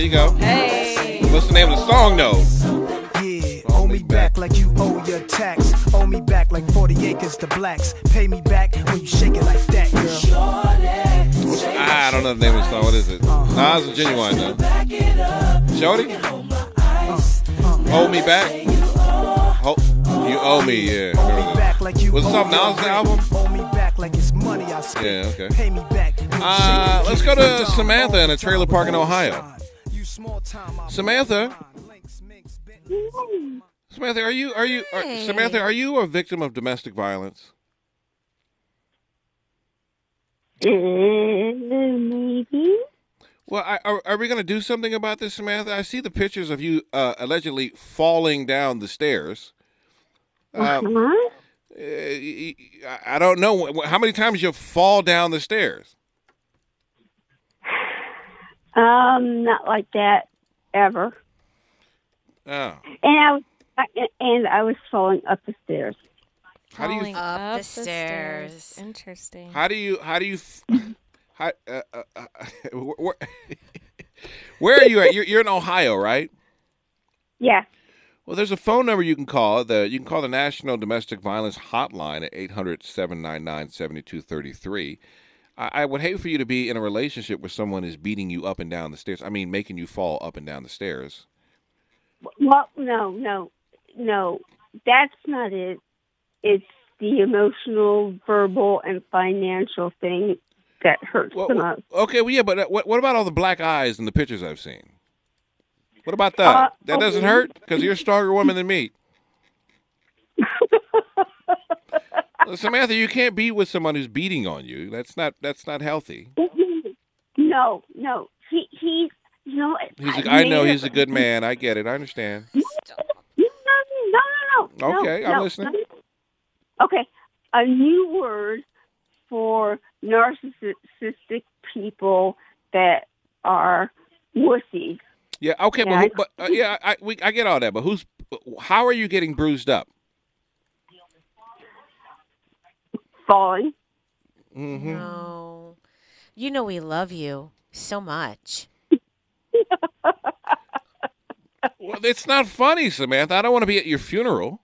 there you go. Hey. What's the name of the song, though? Yeah, owe me back like you owe your tax. Owe me back like 40 acres to blacks. Pay me back when you shake it like that, girl. Ah, I don't know the name of the song. What is it? Nah, it's a genuine though. Shorty? Hold me back. Ho- you owe me, yeah. Owe me Remember that. back like you Was this owe off your Nas' rent. album? Owe me back like it's money I spent. Yeah, okay. Pay me back. Uh, let's go to. Samantha in a trailer park in Ohio. Samantha? Links, Samantha, are you are you are, Hey. Samantha? Are you a victim of domestic violence? maybe. Well, I, are, are we going to do something about this, Samantha? I see the pictures of you uh, allegedly falling down the stairs. Uh, Huh? uh, I I don't know how many times you fall down the stairs. Um, not like that ever. Oh, And I was, and I was falling up the stairs. how do you Falling Up the stairs. Interesting. how do you how do you how, uh, uh, uh, where, where are you at? You're, you're in Ohio, right? Yeah. Well, there's a phone number you can call. The you can call the National Domestic Violence Hotline at 800-799-7233. I, I would hate for you to be in a relationship where someone is beating you up and down the stairs. I mean, making you fall up and down the stairs. Well, no, no, no. That's not it. It's the emotional, verbal, and financial thing that hurts Well, the most. okay, well, yeah, but uh, what, what about all the black eyes in the pictures I've seen? What about that? Uh, that doesn't hurt because you're a stronger woman than me. Well, Samantha, you can't be with someone who's beating on you. That's not that's not healthy. No, no. He, he's, you know, He's a, I I know he's a good man. I get it. I understand. No, no, no, no, no. Okay, no, I'm no. listening. Okay, a new word for narcissistic people that are wussies. Yeah. Okay. Yeah, But, who- but uh, yeah, I we, I get all that. But who's? How are you getting bruised up? Falling. hmm No. You know we love you so much. Well, it's not funny, Samantha. I don't want to be at your funeral.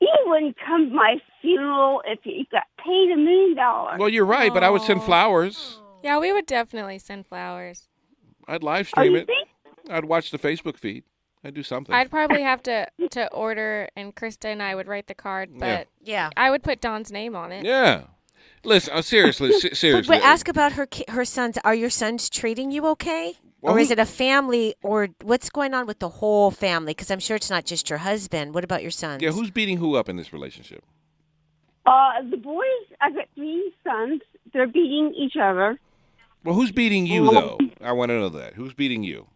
You wouldn't come to my funeral if you got paid a million dollars. Well, you're right, but I would send flowers. Yeah, we would definitely send flowers. I'd live Oh, stream you it. think? I'd watch the Facebook feed. I'd do something. I'd probably have to to order, and Crysta and I would write the card, but Yeah. I would put Don's name on it. yeah. Listen, uh, seriously, se- But, seriously. but ask about her ki- her sons. Are your sons treating you okay? Well, or is who- it a family or what's going on with the whole family? Because I'm sure it's not just your husband. What about your sons? Yeah, who's beating who up in this relationship? Uh, the boys, I've got three sons. They're beating each other. Well, who's beating you though? I want to know that. Who's beating you?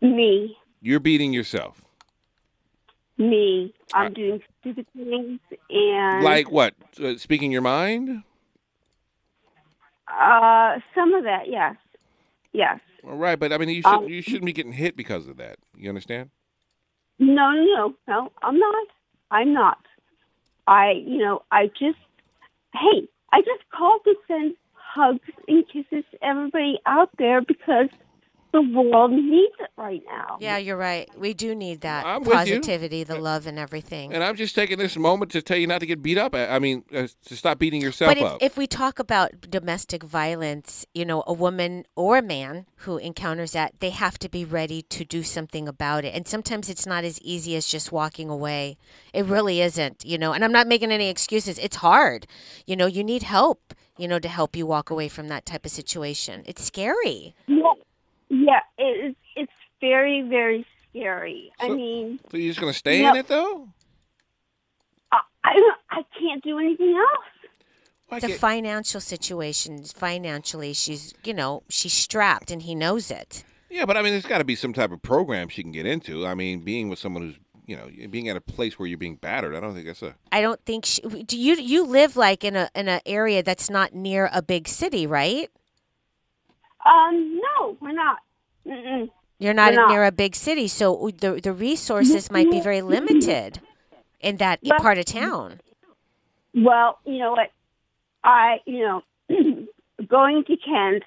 Me, You're beating yourself. me. I'm Uh, doing stupid things and Like what? Uh, speaking your mind? uh, some of that. Yes, yes. All right, but I mean, you should Um, you shouldn't be getting hit because of that. You understand? No, no, no, no. I'm not. I'm not. I, you know, I just, hey, I just called to send hugs and kisses to everybody out there because the world needs it right now. Yeah, you're right. We do need that I'm positivity, the love, and everything. And I'm just taking this moment to tell you not to get beat up. I I mean, uh, to stop beating yourself But if, up. if we talk about domestic violence, you know, a woman or a man who encounters that, they have to be ready to do something about it. And sometimes it's not as easy as just walking away. It really isn't, you know. And I'm not making any excuses. It's hard. You know, you need help, you know, to help you walk away from that type of situation. It's scary. Yeah, yeah it is, it's very, very scary. I mean, so you're just gonna stay in it though? I, I, I can't do anything else. Why It's a financial situation. Financially, she's, you know, she's strapped and he knows it. yeah, but I mean, there's got to be some type of program she can get into. I mean, being with someone who's you know being at a place where you're being battered. I don't think that's a. I don't think she, do you you live like in a in an area that's not near a big city, right? Um, no, we're not. Mm-mm. You're not, not. near a big city, so the the resources might be very limited in that But- part of town. Well, you know what? I, you know, going to Kent,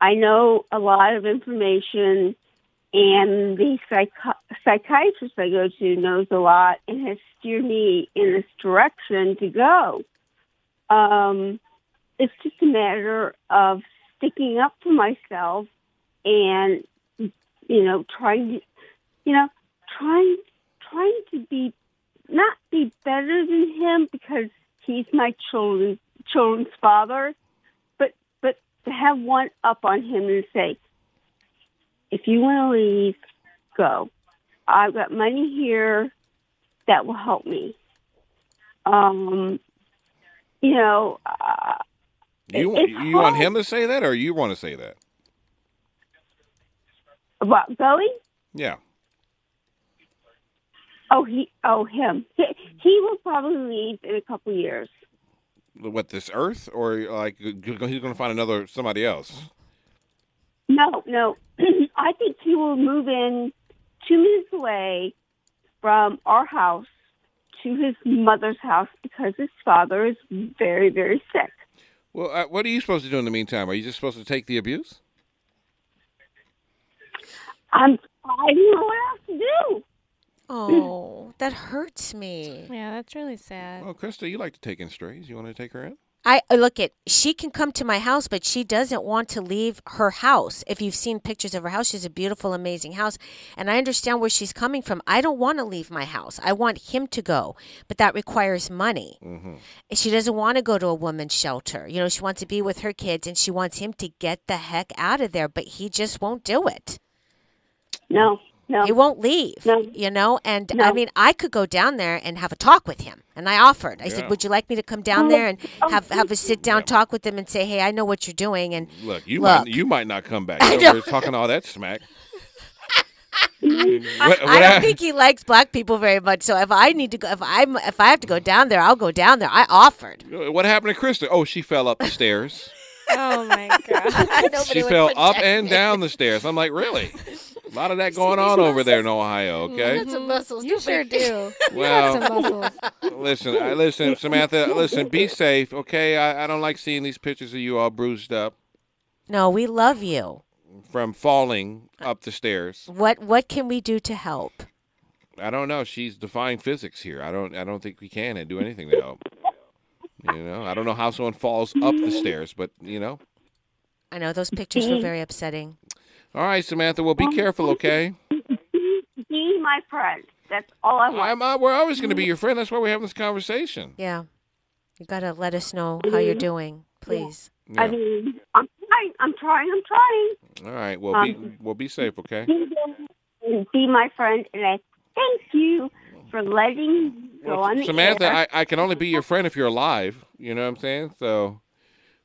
I know a lot of information, and the psychi- psychiatrist I go to knows a lot and has steered me in this direction to go. Um, it's just a matter of sticking up for myself and, you know, trying to, you know, trying, trying to be, not be better than him because he's my children, children's father, but, but to have one up on him and say, if you want to leave, go. I've got money here that will help me. Um, you know, uh, You It's you want him to say that, or you want to say that? about going. Yeah. Oh, he, oh, him. He, he will probably leave in a couple years. What this Earth, or like he's going to find another somebody else? No, no. I think he will move in two minutes away from our house to his mother's house because his father is very, very sick. Well, uh, what are you supposed to do in the meantime? Are you just supposed to take the abuse? I'm, I don't know what else to do. Oh, that hurts me. Yeah, that's really sad. Well, Crysta, you like to take in strays. You want to take her in? I uh, look at she can come to my house, but she doesn't want to leave her house. If you've seen pictures of her house, she's a beautiful, amazing house, and I understand where she's coming from. I don't want to leave my house. I want him to go, but that requires money. Mm-hmm. She doesn't want to go to a woman's shelter. You know, she wants to be with her kids, and she wants him to get the heck out of there. But he just won't do it. No, no. He won't leave. No. You know, and I mean, I could go down there and have a talk with him. And I offered. I Yeah. said, "Would you like me to come down Oh, there and oh, have oh, have a sit down talk with him and say, "Hey, I know what you're doing." And Look, you Look. might you might not come back. I You're know. over here talking all that smack. Mm-hmm. what, I don't hap- think he likes black people very much. So if I need to go, if I am if I have to go down there, I'll go down there. I offered. what happened to Crysta? Oh, she fell up the stairs. Oh my god. she fell up and me. down the stairs. I'm like, really? A lot of that going on over there in Ohio. Mm, okay. Some muscles. You sure do. Well, You have some muscles. listen, I, listen, Samantha. Listen, be safe, okay? I, I don't like seeing these pictures of you all bruised up No, we love you. from falling up the stairs. What what can we do to help? I don't know. She's defying physics here. I don't. I don't think we can do anything to help. You know, I don't know how someone falls up the stairs, but you know. I know those pictures were very upsetting. All right, Samantha. Well, be careful, okay? Be my friend. That's all I want. I'm. Uh, we're always going to be your friend. That's why we're having this conversation. Yeah, you gotta let us know how you're doing, please. Yeah. I mean, I'm trying. I'm trying. I'm trying. All right. Well, be Um, well. Be safe, okay? Be my friend, and I thank you for letting me go Well, on the Samantha, air. I, I can only be your friend if you're alive. You know what I'm saying? So,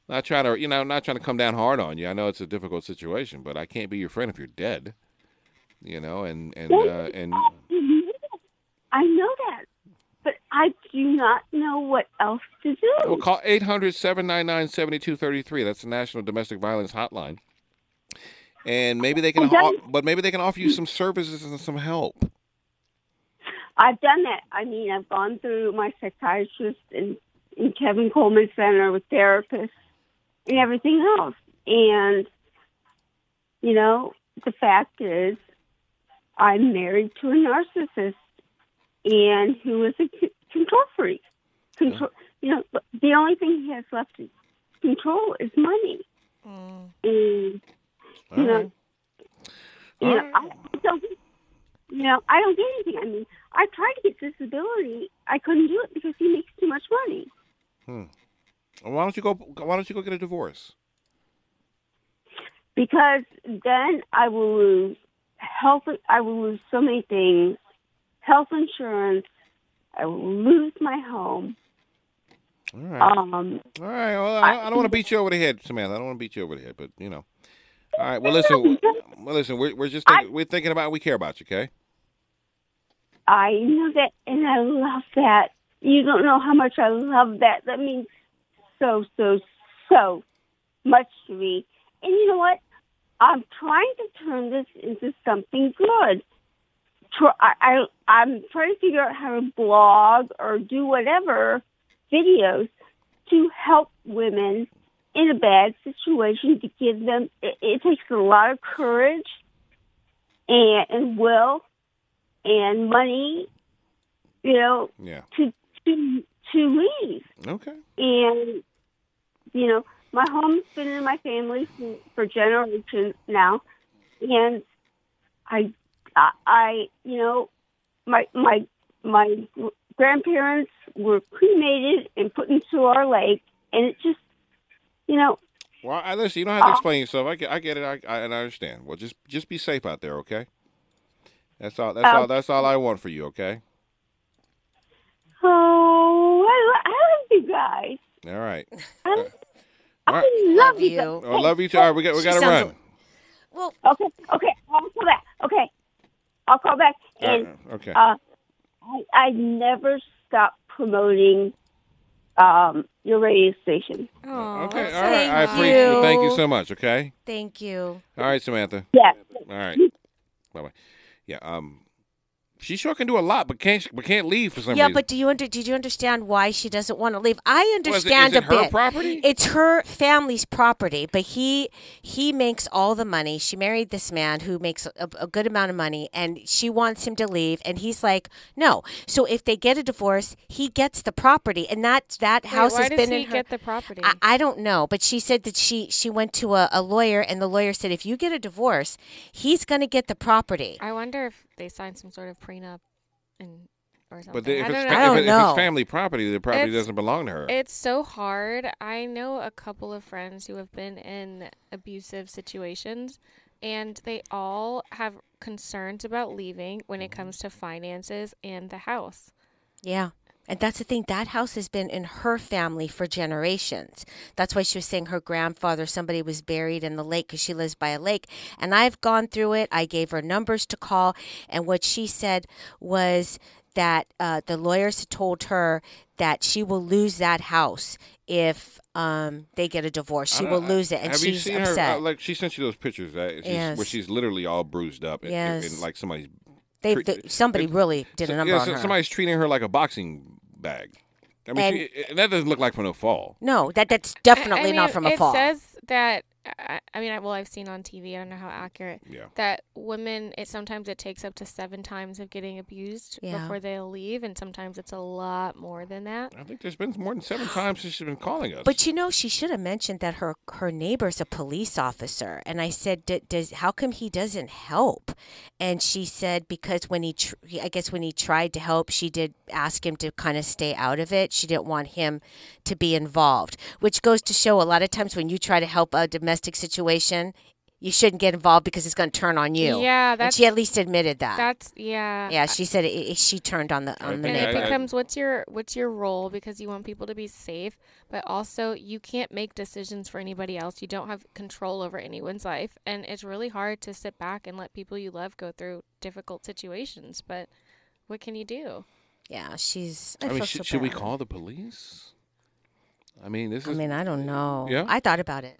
not trying to, you know, not trying to come down hard on you. I know it's a difficult situation, but I can't be your friend if you're dead. You know, and and uh, and I know that, but I do not know what else to do. well, call 800-799-7233. That's the National Domestic Violence Hotline. And maybe they can, o- but maybe they can offer you some services and some help. I've done that. I mean, I've gone through my psychiatrist and in Kevin Coleman Center with therapists and everything else. And, you know, the fact is, I'm married to a narcissist and who is a c- control freak. Control, you know, the only thing he has left to control is money. Mm. And, you know, right. you know, All I don't, you know, I don't get anything. I mean, I tried to get disability. I couldn't do it because he makes too much money. Hmm. Why don't you go? Why don't you go get a divorce? Because then I will lose health. I will lose so many things: health insurance. I will lose my home. All right. Um, All right. Well, I, I don't want to beat you over the head, Samantha. I don't want to beat you over the head, but you know. All right. Well, listen. Well, listen. We're we're just think, we're thinking about. We care about you. Okay. I know that, and I love that. You don't know how much I love that. That means so, so, so much to me. And you know what? I'm trying to turn this into something good. I, I, I'm trying to figure out how to blog or do whatever videos to help women in a bad situation to give them. It, it takes a lot of courage and, and will and money, you know, Yeah. to to to leave. Okay. And you know, my home's been in my family for, generations now, and I, I, you know, my my my grandparents were cremated and put into our lake, and it just, you know, Well, I listen. You don't have to explain yourself. I get, I get it. I, I, and I understand. Well, just, just be safe out there, okay? That's all. That's Um, all. That's all I want for you, okay? oh, I, I love you guys. All right. I, I love, Love you. you. guys. Well, I love you too. All right, we got, we got to run. Well, Okay, okay, I'll call back. Okay, I'll call back. And Uh, okay. uh, I, I never stop promoting um, your radio station. Oh, okay. that's All. I Thank appreciate. you. Thank you so much. Okay. thank you. All right, Samantha. Yes. All right. Bye bye. Yeah. Um, she sure can do a lot, but can't but can't leave for some Yeah, reason. Yeah, but do you under, did you understand why she doesn't want to leave? I Well, is it- understand is it a her bit. property? It's her family's property, but he he makes all the money. She married this man who makes a, a good amount of money, and she wants him to leave, and he's like, no. So if they get a divorce, he gets the property, and that that Wait, house why has does been he in her. get the property? I, I don't know, but she said that she she went to a, a lawyer, and the lawyer said if you get a divorce, he's going to get the property. I wonder if they signed some sort of prenup and or something. But the- if I it's, don't fa- know. I if, it- if know. it's family property, the property It's- doesn't belong to her. It's so hard. I know a couple of friends who have been in abusive situations, and they all have concerns about leaving when it mm-hmm. comes to finances and the house. Yeah. And that's the thing. That house has been in her family for generations. That's why she was saying her grandfather, somebody was buried in the lake because she lives by a lake. And I've gone through it. I gave her numbers to call. And what she said was that uh, the lawyers told her that she will lose that house if um, they get a divorce. She will lose it. And have she's you seen upset. her? uh, like she sent you those pictures, uh, she's, Yes. where she's literally all bruised up, and, and- Yes. and like somebody's they, they, somebody it- really did a number yeah, on so her. somebody's treating her like a boxing bag. I mean, she, that doesn't look like from a fall. no, that that's definitely I not from a it fall. says that. I, I mean, I, well, I've seen on TV. I don't know how accurate. Yeah. That women, it sometimes it takes up to seven times of getting abused Yeah. before they'll leave, and sometimes it's a lot more than that. I think there's been more than seven times since she's been calling us. But you know, she should have mentioned that her her neighbor's a police officer, and I said, "D- "Does how come he doesn't help?" And she said, "Because when he, tr- I guess when he tried to help, she did ask him to kind of stay out of it. She didn't want him to be involved, which goes to show a lot of times when you try to help a domestic situation." You shouldn't get involved because it's going to turn on you. Yeah, and she at least admitted that. that's yeah. yeah, she said it, it- she turned on the on the and Yeah, it I- I- neighbor. becomes what's your what's your role because you want people to be safe but also you can't make decisions for anybody else you don't have control over anyone's life and it's really hard to sit back and let people you love go through difficult situations but what can you do yeah, she's. I, I mean, feel should, so should we call the police? I mean, this I is. I mean, I don't know. Yeah? I thought about it.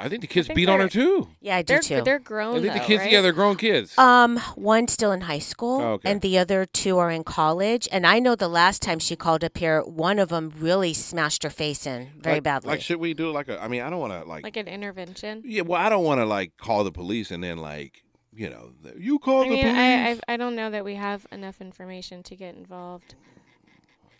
I think the kids think beat on her too. Yeah, I do they're too. they're grown I think the kids, right? yeah, they're grown kids. Um, one's still in high school, Oh, okay. and the other two are in college. And I know the last time she called up here, one of them really smashed her face in very like, badly. Like, should we do like a? I mean, I don't want to like. like an intervention yeah, well, I don't want to like call the police and then like, you know, you call I the mean, police. I, I I don't know that we have enough information to get involved.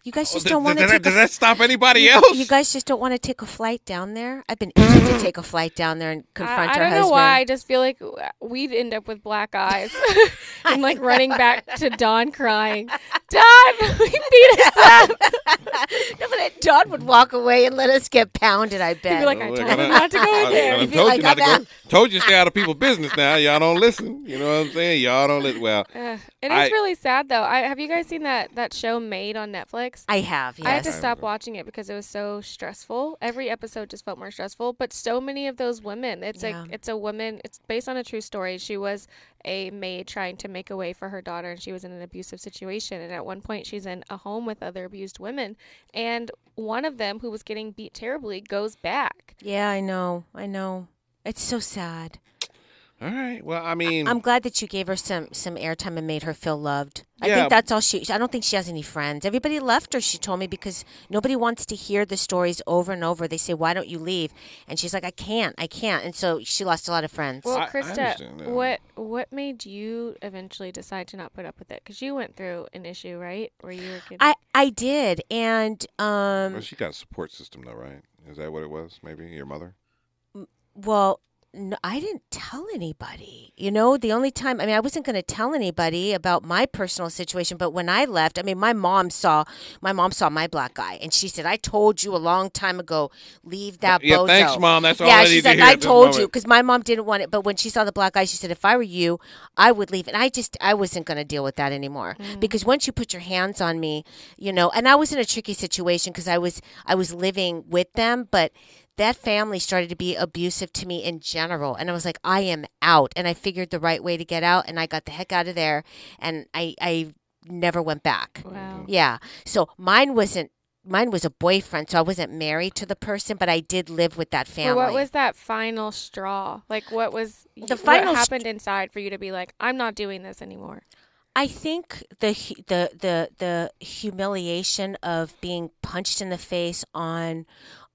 You guys Oh, just th- don't want to does, take. that, does that stop anybody you, else? you guys just don't want to take a flight down there. I've been itching to take a flight down there and confront I, I her don't husband. know why. I just feel like we'd end up with black eyes and like running back to Don crying. Don, we beat us up. no, but Don would walk away and let us get pounded. I bet. be like, I Well, told gotta- him not to go in there. I You'd told like, you not to "I'm go. Told you to stay out of people's business. Now y'all don't listen. You know what I'm saying? Y'all don't listen. Well, Uh, it is I- really sad though. I have you guys seen that that show Maid on Netflix? I have. Yes. I had to stop watching it because it was so stressful. Every episode just felt more stressful. But so many of those women, it's Yeah. like it's a woman. It's based on a true story. She was a maid trying to make a way for her daughter, and she was in an abusive situation. And at one point, she's in a home with other abused women, and one of them, who was getting beat terribly, goes back. Yeah, I know. I know. It's so sad. All right. Well, I mean, I'm glad that you gave her some some airtime and made her feel loved. I Yeah. think that's all she. I don't think she has any friends. Everybody left her. She told me because nobody wants to hear the stories over and over. They say, "Why don't you leave?" And she's like, "I can't. I can't." And so she lost a lot of friends. Well, I- I Crysta, what what made you eventually decide to not put up with it? Because you went through an issue, right? Where you were getting. I I did, and um, well, she got a support system, though, right? Is that what it was? Maybe your mother. Well, no, I didn't tell anybody. You know, the only time, I mean, I wasn't going to tell anybody about my personal situation, but when I left, I mean, my mom saw, my mom saw my black guy and she said, I told you a long time ago, leave that Yeah, bozo. thanks, Mom. That's all yeah, I she's need to like, hear I at this told you, because my mom didn't want it. But when she saw the black guy, she said, if I were you, I would leave. And I just, I wasn't going to deal with that anymore mm. because once you put your hands on me, you know, and I was in a tricky situation because I was, I was living with them, but that family started to be abusive to me in general and i was like i am out and i figured the right way to get out and i got the heck out of there and i i never went back wow. Mm-hmm. yeah so mine wasn't mine was a boyfriend so i wasn't married to the person but i did live with that family But what was that final straw? Like, what was The what final st- happened inside for you to be like, I'm not doing this anymore? I think the the the the humiliation of being punched in the face on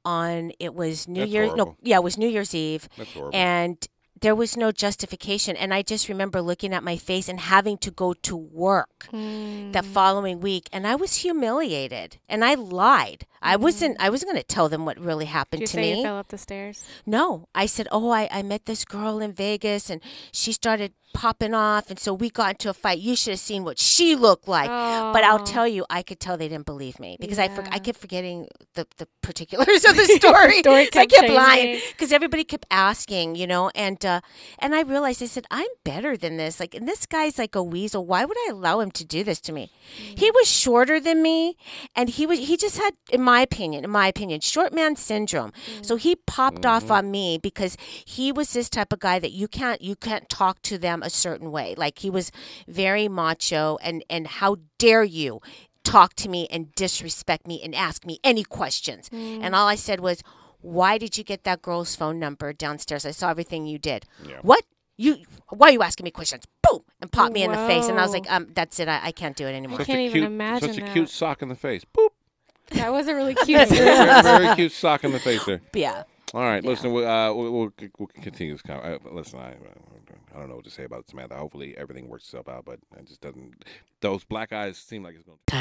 on it was New That's Year's no yeah it was New Year's Eve. And there was no justification and I just remember looking at my face and having to go to work that following week and I was humiliated and I lied. I wasn't I wasn't going to tell them what really happened Did you to say me. you fell up the stairs? No, I said, "Oh, I, I met this girl in Vegas, and she started popping off, and so we got into a fight. You should have seen what she looked like." But I'll Oh. tell you, I could tell they didn't believe me because I for, I kept forgetting the, the particulars of the story. Story So I kept kept lying because everybody kept asking, you know, and uh, and I realized I said, "I'm better than this. Like, and this guy's like a weasel. Why would I allow him to do this to me?" He mm-hmm. was shorter than me, and he was he just had, in my opinion, in my opinion, short man syndrome. So mm. he popped off mm-hmm. on me because he was this type of guy that you can't you can't talk to them a certain way. Like he was very macho, and and how dare you talk to me and disrespect me and ask me any questions? And mm. all I said was. Why did you get that girl's phone number downstairs? I saw everything you did. What? You why are you asking me questions? Boom! And popped me in the face. And I was like, um, that's it. I, I can't do it anymore. I can't a even cute, imagine Such a that. cute sock in the face. Boop. That was a really cute. very, very cute sock in the face there. Yeah. All right, listen, we, uh, we'll, we'll, we'll continue this. Con- uh, listen, I, I don't know what to say about Samantha. Hopefully, everything works itself out, but it just doesn't. Those black eyes seem like it's going. to...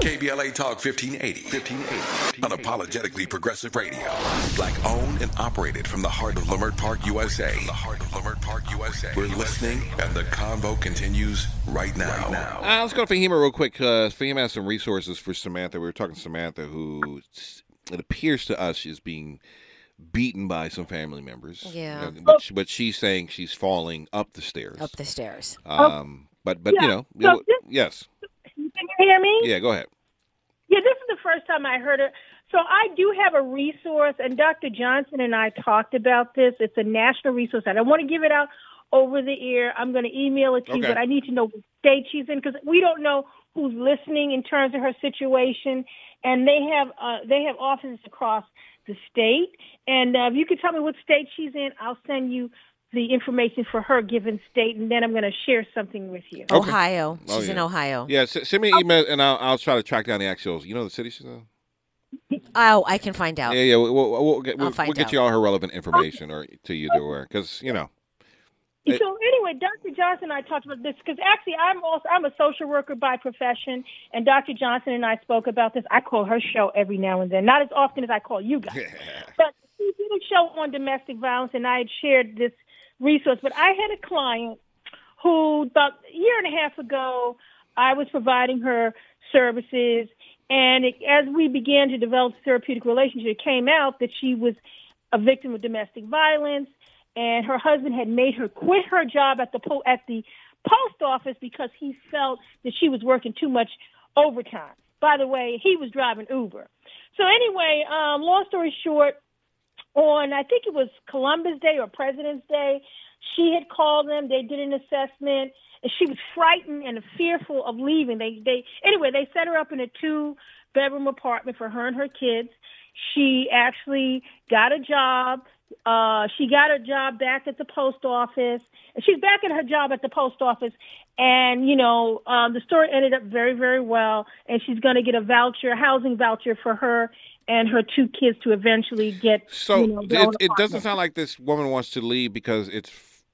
KBLA Talk 1580. 1580. Unapologetically progressive radio. Black owned and operated from the heart of Leimert Park, USA. From the heart of Leimert Park, USA. We're listening, and the convo continues right now. now. Uh, let's go to Fahima real quick. Uh, Fahima has some resources for Samantha. We were talking to Samantha, who it appears to us is being beaten by some family members. Yeah. But, but she's saying she's falling up the stairs. Up the stairs. Um, but but you know, so it- this- yes, Can you hear me? yeah. Go ahead. Yeah, this is the first time I heard it. So I do have a resource, and Dr. Johnson and I talked about this. It's a national resource. I don't want to give it out over the air. I'm going to email it to you, but I need to know what state she's in because we don't know who's listening in terms of her situation. And they have uh, they have offices across the state. And uh, if you could tell me what state she's in, I'll send you the information for her given state, and then I'm going to share something with you. Okay. Ohio. Oh, She's in. Ohio. Yeah, s- send me an email and I'll, I'll try to track down the actuals. You know the city she's in? Oh, I can find out. Yeah, yeah. We'll, we'll, we'll get, we'll, find we'll get out. you all her relevant information or to you to aware because you know. It- So anyway, Dr. Johnson and I talked about this because actually I'm also I'm a social worker by profession, and Dr. Johnson and I spoke about this. I call her show every now and then, not as often as I call you guys. but she did a show on domestic violence, and I had shared this resource. But I had a client who about a year and a half ago, I was providing her services, and it, as we began to develop a therapeutic relationship, it came out that she was a victim of domestic violence, and her husband had made her quit her job at the po- at the post office because he felt that she was working too much overtime. By the way, he was driving Uber. So anyway, um, long story short, on I think it was Columbus Day or President's Day, she had called them. They did an assessment, and she was frightened and fearful of leaving. They they anyway they set her up in a two bedroom apartment for her and her kids. She actually got a job uh, she got her job back at the post office. She's back at her job at the post office, and you know um, the story ended up very, very well. And she's going to get a voucher, a housing voucher for her and her two kids to eventually get. So you know, it, it doesn't sound like this woman wants to leave because it's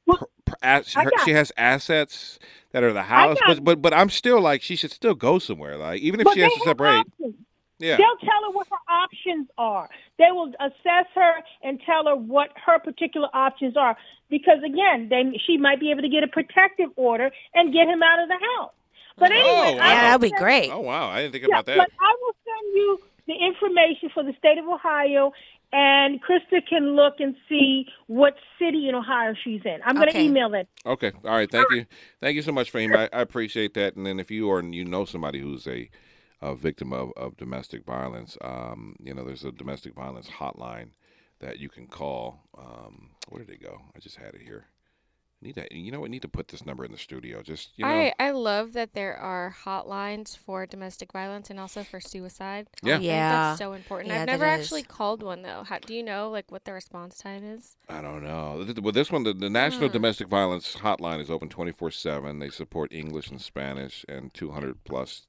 Well, per- per- as- I her- got- she has assets that are the house, but but but I'm still like she should still go somewhere. Like even if she has to separate, options. Yeah. They'll tell her what her options are. They will assess her and tell her what her particular options are. Because again, then she might be able to get a protective order and get him out of the house. But oh, anyway, Oh, wow. Yeah, that'd be great. Oh wow, I didn't think Yeah, about that. but I will send you the information for the state of Ohio, and Crysta can look and see what city in Ohio she's in. I'm going to Okay. email it. Okay. All right. Thank you. Thank you so much, Fahim. I, I appreciate that. And then if you or you know somebody who's a, a victim of, of domestic violence, um, you know, there's a domestic violence hotline that you can call. Um, where did it go? I just had it here. Need to, you know, we need to put this number in the studio. Just you know, I, I love that there are hotlines for domestic violence and also for suicide. Yeah. I think Yeah. that's so important. Yeah, I've that never is. actually called one though. How, do you know like what the response time is? I don't know. Th- Well, this one, the, the National Hmm. Domestic Violence Hotline is open 24 7. They support English and Spanish and 200 plus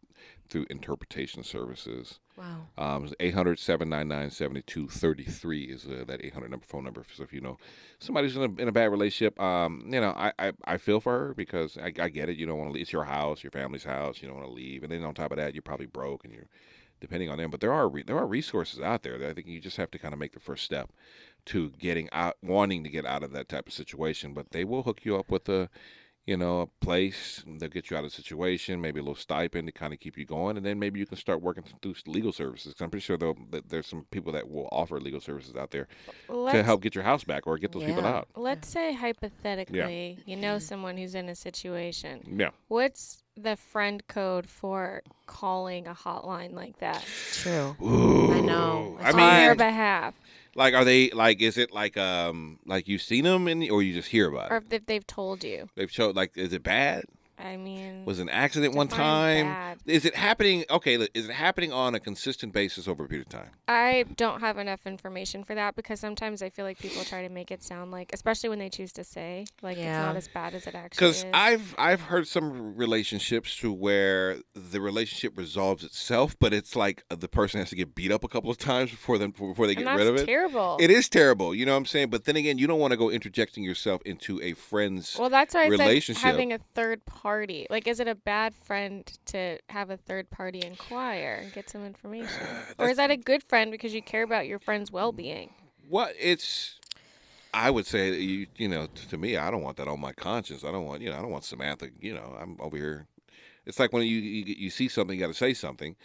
through interpretation services. Wow. Um, 800 799 7233 is uh, that 800 number phone number. So if you know somebody's in a, in a bad relationship, um, you know, I, I, I feel for her because I, I get it. You don't want to leave. It's your house, your family's house. You don't want to leave. And then on top of that, you're probably broke and you're depending on them. But there are re- there are resources out there that I think you just have to kind of make the first step to getting out, wanting to get out of that type of situation. But they will hook you up with a, you know, a place. They'll get you out of the situation, maybe a little stipend to kind of keep you going, and then maybe you can start working through legal services. 'Cause I'm pretty sure that there's some people that will offer legal services out there to Let's, help get your house back or get those people out. let's say hypothetically, you know mm-hmm. someone who's in a situation. Yeah. What's the friend code for calling a hotline like that True. Ooh. I know. I It's on their mean, behalf, like, are they like? Is it like um like you've seen them in, or you just hear about or it? if they've told you? They've showed like, is it bad? I mean, Was an accident one time? bad. Is it happening? Okay, is it happening on a consistent basis over a period of time? I don't have enough information for that because sometimes I feel like people try to make it sound like, especially when they choose to say, like it's not as bad as it actually is. Because is. I've I've heard some relationships to where the relationship resolves itself, but it's like uh, the person has to get beat up a couple of times before them before they and get that's rid of it. terrible. It is terrible, you know what I'm saying. But then again, you don't want to go interjecting yourself into a friend's. well, that's why I said relationship. having a third party. Like, is it a bad friend to have a third party inquire and get some information, or is that a good friend because you care about your friend's well-being? What it's, I would say that you you know t- to me, I don't want that on my conscience. I don't want you know I don't want Samantha. You know I'm over here. It's like when you you, you see something, you got to say something.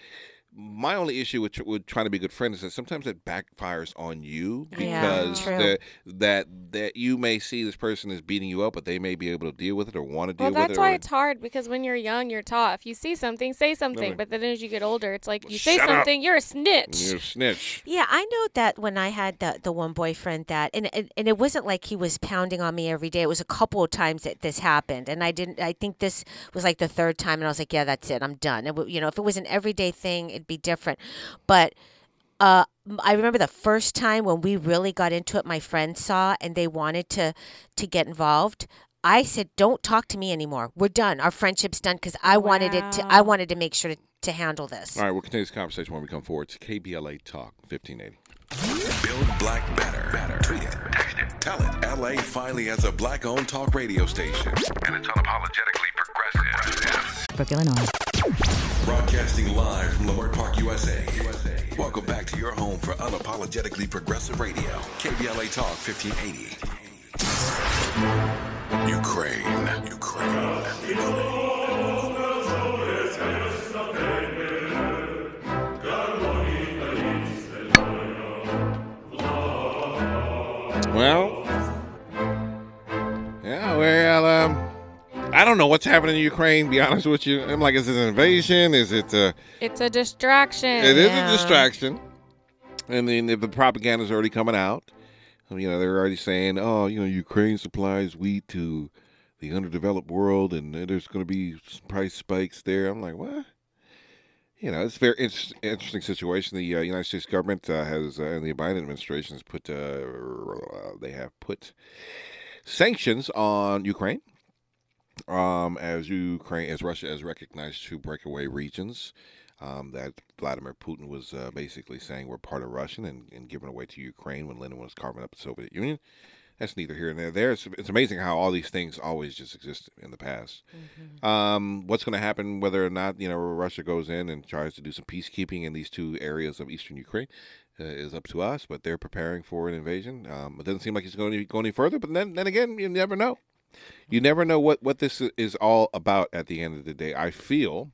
My only issue with, with trying to be a good friend is that sometimes it backfires on you because true. the, that that you may see this person is beating you up, but they may be able to deal with it or want to deal Well, with it. Well, that's why or, it's hard because when you're young, you're taught if you see something, say something. Right. But then as you get older, it's like you say Shut up. something, you're a snitch. you're a snitch. Yeah, I know that when I had the the one boyfriend that and, and and it wasn't like he was pounding on me every day. It was a couple of times that this happened, and I didn't. I think this was like the third time, and I was like, yeah, that's it, I'm done. It, you know, if it was an everyday thing, it'd be different. But uh, m- I remember the first time when we really got into it. My friends saw, and they wanted to to get involved. I said, "Don't talk to me anymore. We're done. Our friendship's done." Because I wanted it to. I wanted to make sure to, to handle this. All right, we'll continue this conversation when we come forward to KBLA Talk 1580. Build black better. better. Tweet it. Text it. Tell it. LA finally has a black owned talk radio station. And it's unapologetically progressive. Brook, Illinois. Broadcasting live from Leimert Park, USA. Welcome back to your home for unapologetically progressive radio. KBLA Talk 1580. Ukraine. Ukraine. Well, yeah, well, um, I don't know what's happening in Ukraine. Be honest with you, I'm like, is it an invasion? Is it? Uh, It's a distraction. it is Yeah. a distraction, and then if the propaganda is already coming out. You know, they're already saying, "Oh, you know, Ukraine supplies wheat to the underdeveloped world, and there's going to be price spikes there." I'm like, what? you know, it's a very inter- interesting situation. The uh, United States government uh, has, uh, and the Biden administration has put, uh, they have put sanctions on Ukraine, um, as Ukraine, as Russia has recognized two breakaway regions. Um, that Vladimir Putin was uh, basically saying were part of Russian and, and given away to Ukraine when Lenin was carving up the Soviet Union. That's neither here nor there. It's, it's amazing how all these things always just exist in the past. Mm-hmm. Um, what's going to happen, whether or not you know Russia goes in and tries to do some peacekeeping in these two areas of eastern Ukraine, uh, is up to us. But they're preparing for an invasion. Um, it doesn't seem like it's going to go any further. But then, then again, you never know. You never know what what this is all about. At the end of the day, I feel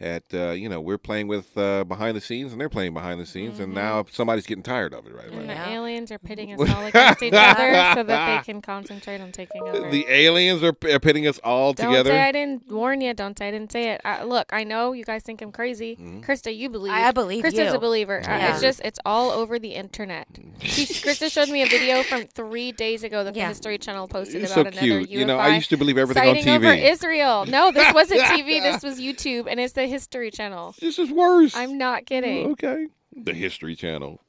that uh, you know we're playing with uh, behind the scenes and they're playing behind the sines, and now somebody's getting tired of it, right? And right? the Yeah. aliens are pitting us all against each other so that they can concentrate on taking over. The aliens are, are pitting us all Don't together. say I didn't warn you. Don't say I didn't say it. Uh, look, I know you guys think I'm crazy. Mm-hmm. Crysta, you believe. I believe Crysta's you. a believer. Uh, Yeah. it's just, it's all over the internet. She, Krista showed me a video from three days ago that Yeah. the History Channel posted It's about so another cute. UFO You know, I used to believe everything on sighting over TV. Israel. No, this wasn't TV. This was YouTube, and it's the History Channel. This is worse. I'm not kidding. okay. The History Channel.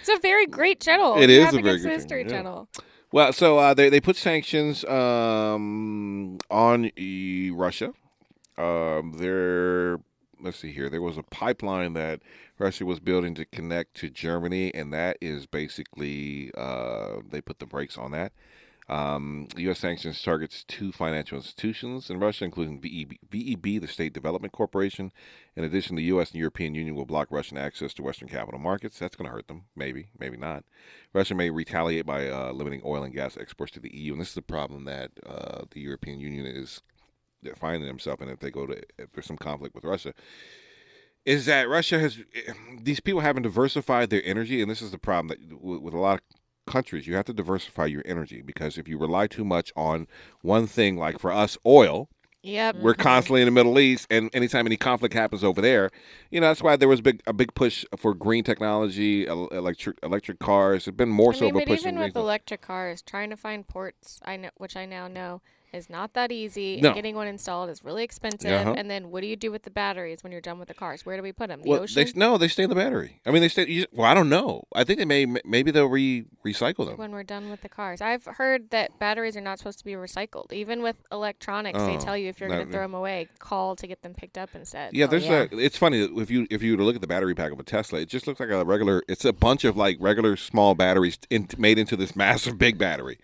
It's a very great channel. It You is have a very good History channel, yeah. Channel. Well, so uh, they they put sanctions um, on e- Russia. Um, there, let's see here. There was a pipeline that Russia was building to connect to Germany, and that is basically uh, they put the brakes on that. Um, U.S. sanctions targets two financial institutions in Russia, including VEB, VEB, the State Development Corporation. In addition, the U.S. and European Union will block Russian access to Western capital markets. That's going to hurt them, maybe, maybe not. Russia may retaliate by uh, limiting oil and gas exports to the EU, and this is the problem that uh, the European Union is finding themselves in if they go to if there's some conflict with Russia. Is that Russia has these people haven't diversified their energy, and this is the problem that with a lot of countries you have to diversify your energy because if you rely too much on one thing, like for us, oil, Yep. we're constantly in the Middle East, and anytime any conflict happens over there, you know that's why there was a big a big push for green technology, electric electric cars. It's been more I so mean, of a but push. even with electric cars, trying to find ports, I know, which I now know is not that easy. No. And getting one installed is really expensive. Uh-huh. And then what do you do with the batteries when you're done with the cars? Where do we put them? The well, ocean? they no, they stay in the battery. I mean, they stay. You, well, I don't know. I think they may maybe they'll re recycle them. when we're done with the cars. I've heard that batteries are not supposed to be recycled. Even with electronics, they Oh, tell you if you're going to throw them away, call to get them picked up instead. Yeah, Oh, there's yeah. a. It's funny if you if you were to look at the battery pack of a Tesla, it just looks like a regular. It's a bunch of like regular small batteries in, made into this massive big battery.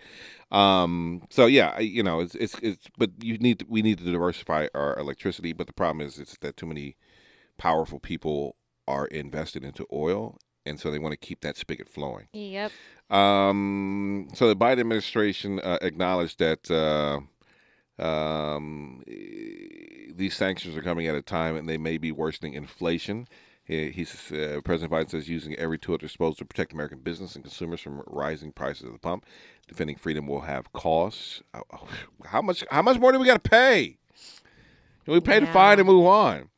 Um. So yeah, you know, it's it's it's. But you need we need to diversify our electricity. But the problem is, it's that too many powerful people are invested into oil, and so they want to keep that spigot flowing. Yep. Um, so the Biden administration uh, acknowledged that uh, um, these sanctions are coming at a time and they may be worsening inflation. He, he's, uh, President Biden says using every tool at their disposal to protect American business and consumers from rising prices at the pump. Defending freedom will have costs. How- How much? How much more do we got to pay? We pay the fine and move on.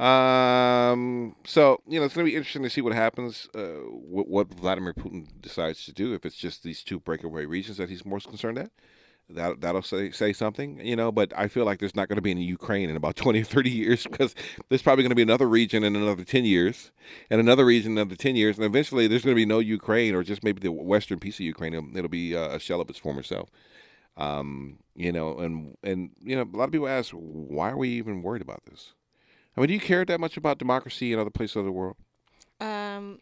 Um, so you know it's going to be interesting to see what happens, uh, what, what Vladimir Putin decides to do. If it's just these two breakaway regions that he's most concerned at, that that'll say say something, you know. But I feel like there's not going to be any Ukraine in about 20 or 30 years because there's probably going to be another region in another 10 years, and another region in another 10 years, and eventually there's going to be no Ukraine or just maybe the western piece of Ukraine. It'll, it'll be uh, a shell of its former self. Um, you know, and and you know, a lot of people ask, why are we even worried about this? I mean, do you care that much about democracy in other places of the world? Um,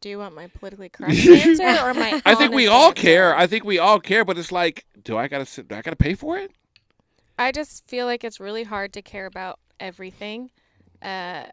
do you want my politically correct answer or my? I think we all answer? care. I think we all care, but it's like, do I gotta sit? Do I gotta pay for it? I just feel like it's really hard to care about everything. Uh,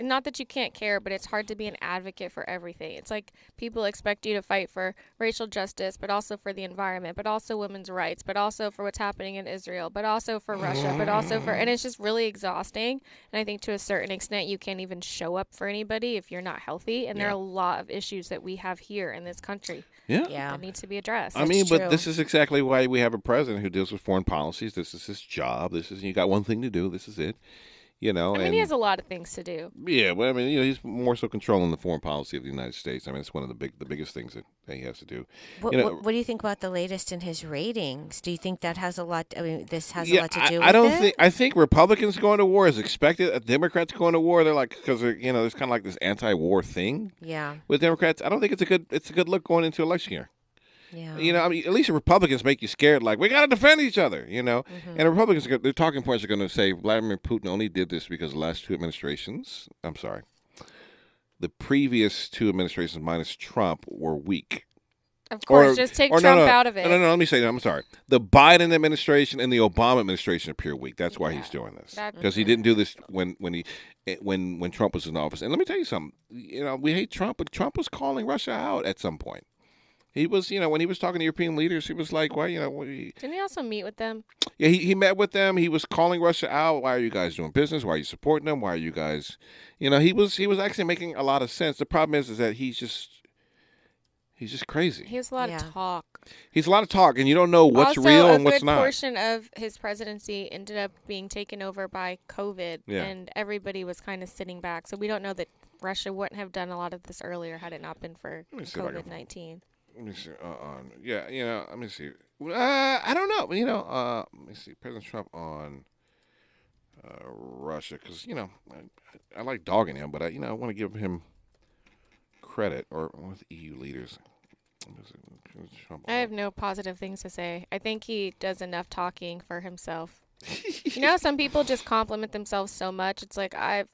not that you can't care, but it's hard to be an advocate for everything. It's like people expect you to fight for racial justice, but also for the environment, but also women's rights, but also for what's happening in Israel, but also for Russia, but also for, and it's just really exhausting. And I think to a certain extent, you can't even show up for anybody if you're not healthy. And there are a lot of issues that we have here in this country Yeah. Yeah. that need to be addressed. I mean, true. but this is exactly why we have a president who deals with foreign policies. This is his job. This is you got one thing to do. This is it. You know, I mean, and he has a lot of things to do. yeah, well, I mean, you know, he's more so controlling the foreign policy of the United States. I mean, it's one of the big, the biggest things that, that he has to do. What, you know, what, what do you think about the latest in his ratings? Do you think that has a lot? I mean, this has a lot to I, do I with don't it? think. I think Republicans going to war is expected. Uh, Democrats going to war, they're like because you know, there's kind of like this anti-war thing yeah, with Democrats. I don't think it's a good. It's a good look going into election year. Yeah. You know, I mean, at least the Republicans make you scared. Like we got to defend each other. You know, Mm-hmm. and the Republicans, their talking points are going to say Vladimir Putin only did this because the last two administrations. I'm sorry, the previous two administrations minus Trump were weak. Of course, Or- just take or no, Trump no, out of it. No, no, no. Let me say that. I'm sorry. The Biden administration and the Obama administration appear weak. That's why he's doing this because he didn't do this when when he eh, when when Trump was in office. And let me tell you something. You know, we hate Trump, but Trump was calling Russia out at some point. He was, you know, when he was talking to European leaders, he was like, "Well, you know, we, Didn't he also meet with them? yeah." He, he met with them. He was calling Russia out. Why are you guys doing business? Why are you supporting them? Why are you guys, you know, he was he was actually making a lot of sense. The problem is, is that he's just he's just crazy. He has a lot Yeah. of talk. He's a lot of talk, and you don't know what's also, real and what's good not. portion of his presidency ended up being taken over by COVID, Yeah. and everybody was kind of sitting back. So we don't know that Russia wouldn't have done a lot of this earlier had it not been for Let me see if I can- COVID nineteen. Let me see. Uh, on yeah, you know, let me see. Uh, I don't know. You know, uh, let me see. President Trump on uh, Russia because you know I, I like dogging him, but I you know I want to give him credit or with EU leaders. Let me see. President Trump I have no positive things to say. I think he does enough talking for himself. You know, some people just compliment themselves so much. It's like I've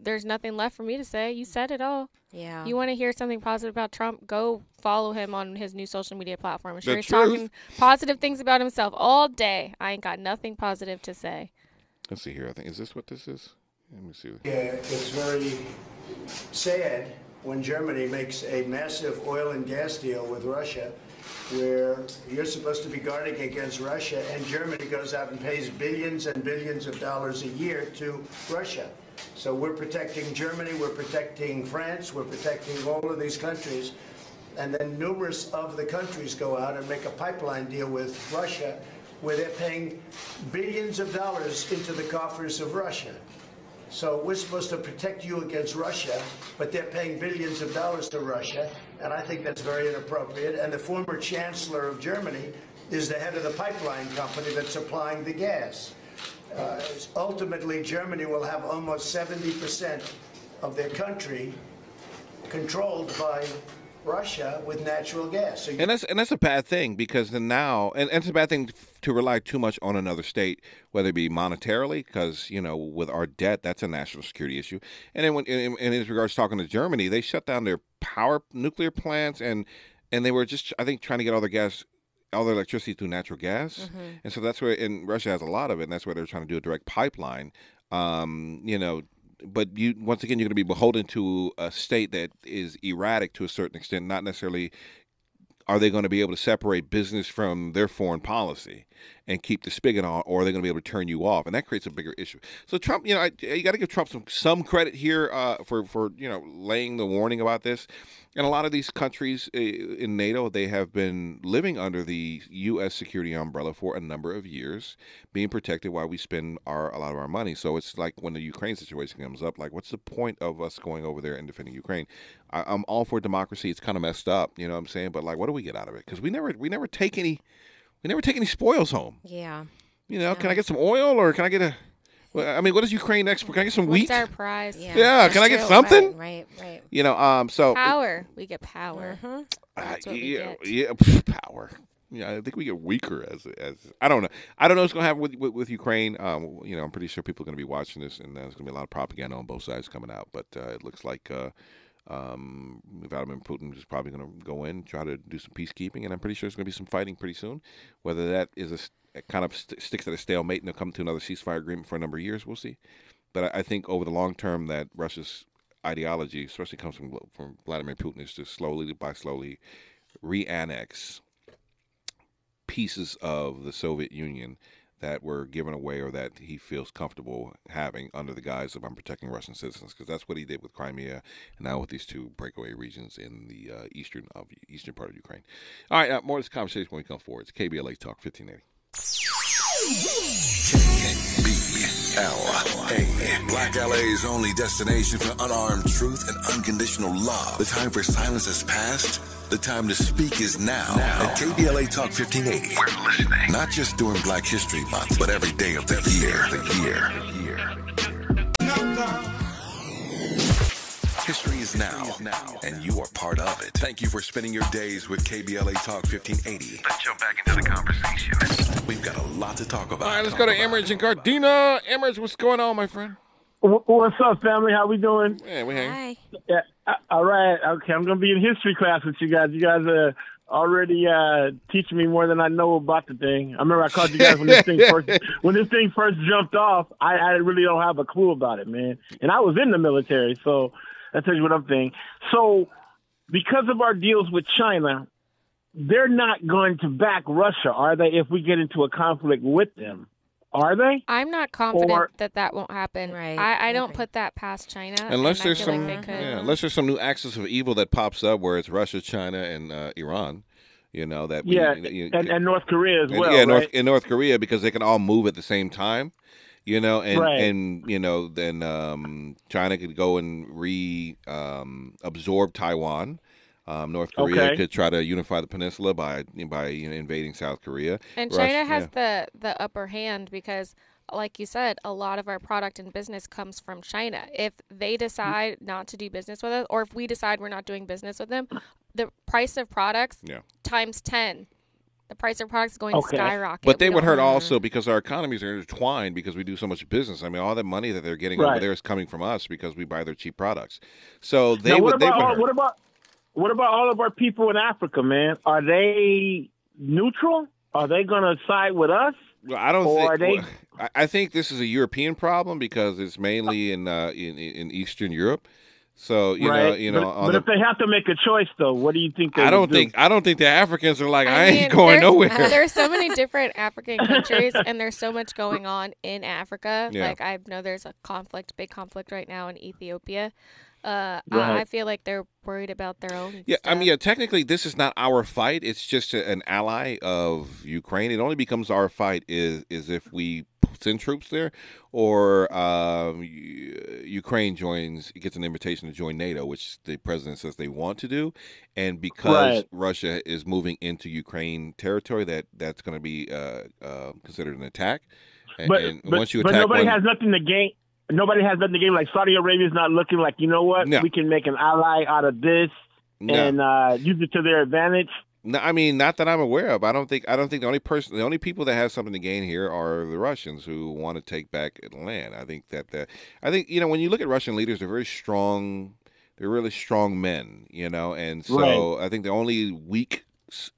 there's nothing left for me to say. You said it all. yeah. You want to hear something positive about Trump? Go follow him on his new social media platform. I'm sure The he's truth. talking positive things about himself all day. I ain't got nothing positive to say. Let's see here. I think is this what this is? Let me see. Yeah, it's very sad when Germany makes a massive oil and gas deal with Russia, where you're supposed to be guarding against Russia, and Germany goes out and pays billions and billions of dollars a year to Russia. So we're protecting Germany, we're protecting France, we're protecting all of these countries. And then numerous of the countries go out and make a pipeline deal with Russia where they're paying billions of dollars into the coffers of Russia. So we're supposed to protect you against Russia, but they're paying billions of dollars to Russia, and I think that's very inappropriate. And the former chancellor of Germany is the head of the pipeline company that's supplying the gas. Uh, ultimately, Germany will have almost 70% of their country controlled by Russia with natural gas. So you And that's and that's a bad thing because then now and, and it's a bad thing to rely too much on another state, whether it be monetarily, because you know with our debt that's a national security issue. And then when in, in, in regards to talking to Germany, they shut down their power nuclear plants and and they were just I think trying to get all their gas. All their electricity through natural gas, and so that's where. And Russia has a lot of it, and that's where they're trying to do a direct pipeline. Um, you know, but you once again you're going to be beholden to a state that is erratic to a certain extent, not necessarily are they going to be able to separate business from their foreign policy and keep the spigot on, or they're they going to be able to turn you off? And that creates a bigger issue. So Trump, you know, I, you got to give Trump some some credit here uh, for for you know laying the warning about this. And a lot of these countries uh, in NATO, they have been living under the U.S. security umbrella for a number of years, being protected while we spend our a lot of our money. So it's like when the Ukraine situation comes up, like what's the point of us going over there and defending Ukraine? I, I'm all for democracy. It's kind of messed up, you know what I'm saying? But like, what do we get out of it? Because we never we never take any we never take any spoils home. yeah. You know, can I get some oil or can I get a? I mean, what does Ukraine export? Can I get some What's wheat? our prize? Yeah. Yeah, that's can I get something? Right, right. right. You know, um, so Power. We get power. Mhm. That's Uh, what we yeah, get. yeah, pff, power. Yeah, I think we get weaker as as I don't know. I don't know what's going to happen with, with with Ukraine. Um, you know, I'm pretty sure people are going to be watching this, and there's going to be a lot of propaganda on both sides coming out. But uh, it looks like uh, um, Vladimir Putin is probably going to go in, try to do some peacekeeping, and I'm pretty sure there's going to be some fighting pretty soon. Whether that is a, a kind of st- sticks at a stalemate and they'll come to another ceasefire agreement for a number of years, we'll see. But I, I think over the long term, that Russia's ideology, especially comes from from Vladimir Putin, is to slowly by slowly re-annex pieces of the Soviet Union that were given away or that he feels comfortable having under the guise of I'm protecting Russian citizens because that's what he did with Crimea and now with these two breakaway regions in the uh, eastern of eastern part of Ukraine. All right, uh, more of this conversation when we come forward. It's KBLA Talk 1580. LA. Black LA's only destination for unarmed truth and unconditional love. The time for silence has passed. The time to speak is now. At KBLA Talk 1580. We're listening. Not just during Black History Month, but every day of the year. The year. History is now, and you are part of it. Thank you for spending your days with KBLA Talk 1580. Let's jump back into the conversation. We've got a lot to talk about. All right, let's go to Emerge and Gardena. Emerge, what's going on, my friend? Wh- What's up, family? How we doing? Yeah, we hang. Hi. Yeah, all right. Okay, I'm gonna be in history class with you guys. You guys are already uh, teaching me more than I know about the thing. I remember I called you guys when this thing first when this thing first jumped off. I, I really don't have a clue about it, man. And I was in the military, so that tells you what I'm thinking. So, because of our deals with China, they're not going to back Russia, are they? If we get into a conflict with them, are they? I'm not confident Or- that that won't happen. Right, I, I don't right. put that past China. Unless there's some, like yeah, unless there's some new axis of evil that pops up where it's Russia, China, and uh, Iran. You know that. we- Yeah, you- and, and North Korea as and- well. yeah, North in North Korea because they can all move at the same time. You know, and Right. and you know, then um, China could go and re um, absorb Taiwan. Um, North Korea Okay. could try to unify the peninsula by by you know, invading South Korea. And Russia- China has yeah. the the upper hand because, like you said, a lot of our product and business comes from China. If they decide not to do business with us, or if we decide we're not doing business with them, the price of products Yeah. times ten. The price of products is going Okay. to skyrocket. But they We would hurt have- also because our economies are intertwined because we do so much business. I mean, all the money that they're getting over there is coming from us because we buy their cheap products. So they now, would. what They would hurt. what about what about all of our people in Africa, man? Are they neutral? Are they going to side with us? Well, I don't Or think. they- well, I- I think this is a European problem because it's mainly in uh, in in Eastern Europe. So you right. know, you know, but, but the, if they have to make a choice, though, what do you think? They I don't do? think I don't think the Africans are like I, mean, ain't going there's- nowhere. There's so many different African countries, and there's so much going on in Africa. Yeah. Like I know there's a conflict, big conflict right now in Ethiopia. Uh, Right. I, I feel like they're worried about their own. Yeah, I mean, yeah, technically, this is not our fight. It's just a, an ally of Ukraine. It only becomes our fight is is if we send troops there, or um, Ukraine joins, gets an invitation to join NATO, which the president says they want to do, and because Right. Russia is moving into Ukraine territory, that that's going to be uh, uh, considered an attack. And, But, and but, once you but attack nobody one, has nothing to gain. Nobody has nothing the game. Like Saudi Arabia's not looking like you know what No. we can make an ally out of this no. and uh, use it to their advantage. No, I mean, not that I'm aware of. I don't think. I don't think the only person, the only people that have something to gain here are the Russians who want to take back land. I think that the, I think you know when you look at Russian leaders, they're very strong. They're really strong men, you know, and so I think the only weak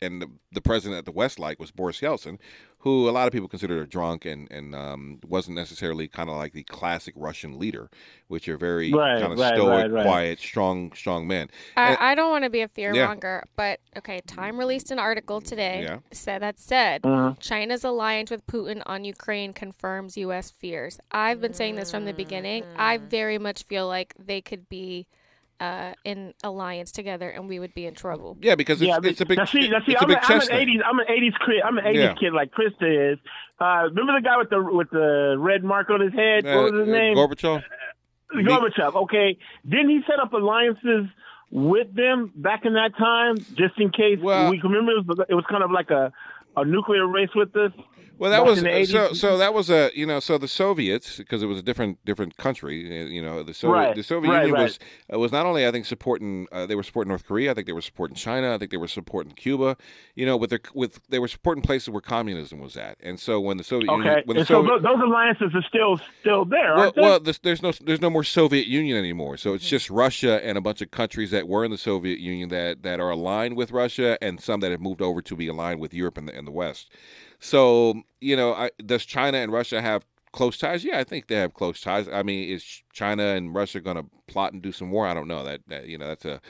and the, the president that the West liked was Boris Yeltsin, who a lot of people considered a drunk and and um, wasn't necessarily kind of like the classic Russian leader, which are very Right, kind of right, stoic, right, right. quiet, strong, strong men. I, And- I don't want to be a fear Yeah. monger, but okay, Time released an article today Yeah. said that said Uh-huh. China's alliance with Putin on Ukraine confirms U.S. fears. I've been saying this from the beginning. I very much feel like they could be uh, in alliance together, and we would be in trouble. Yeah, because it's, yeah, it's a big, Now, see, now, see, it's a I'm, big a, I'm an thing. '80s. I'm an '80s kid. I'm an '80s Yeah. kid, like Crysta is. Uh, remember the guy with the with the red mark on his head? Uh, what was his uh, name? Gorbachev. Gorbachev. Okay, didn't he set up alliances with them back in that time, just in case Well- we remember? It was, it was kind of like a a nuclear race with us. Well, that back was in so. So that was a you know so the Soviets because it was a different different country. uh, You know the Soviet Right, the Soviet right, Union right. was uh, was not only I think supporting uh, they were supporting North Korea. I think they were supporting China. I think they were supporting Cuba. You know with their with they were supporting places where communism was at. And so when the Soviet Union Okay, when the and so Soviet, those, those alliances are still still there, well, aren't they? well, this, there's no there's no more Soviet Union anymore. So it's just Russia and a bunch of countries that were in the Soviet Union that that are aligned with Russia, and some that have moved over to be aligned with Europe and the, and the West. So you know, I, does China and Russia have close ties? Yeah, I think they have close ties. I mean, is China and Russia going to plot and do some war? I don't know. That, that you know, that's a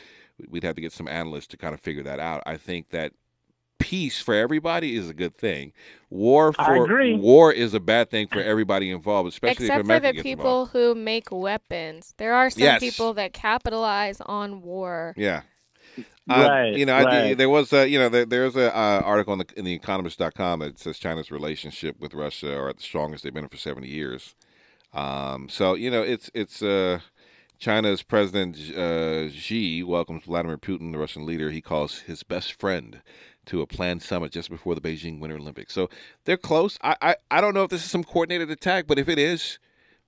we'd have to get some analysts to kind of figure that out. I think that peace for everybody is a good thing. War for war is a bad thing for everybody involved, especially Except if for the gets people involved. who make weapons. There are some Yes. people that capitalize on war. Yeah. Right, Uh, you know, I, there was a, you know, there, there's a uh, article in the in the Economist.com that says China's relationship with Russia are at the strongest they've been for 70 years. Um, so you know, it's it's uh, China's President uh, Xi welcomes Vladimir Putin, the Russian leader. He calls his best friend to a planned summit just before the Beijing Winter Olympics. So they're close. I I, I don't know if this is some coordinated attack, but if it is.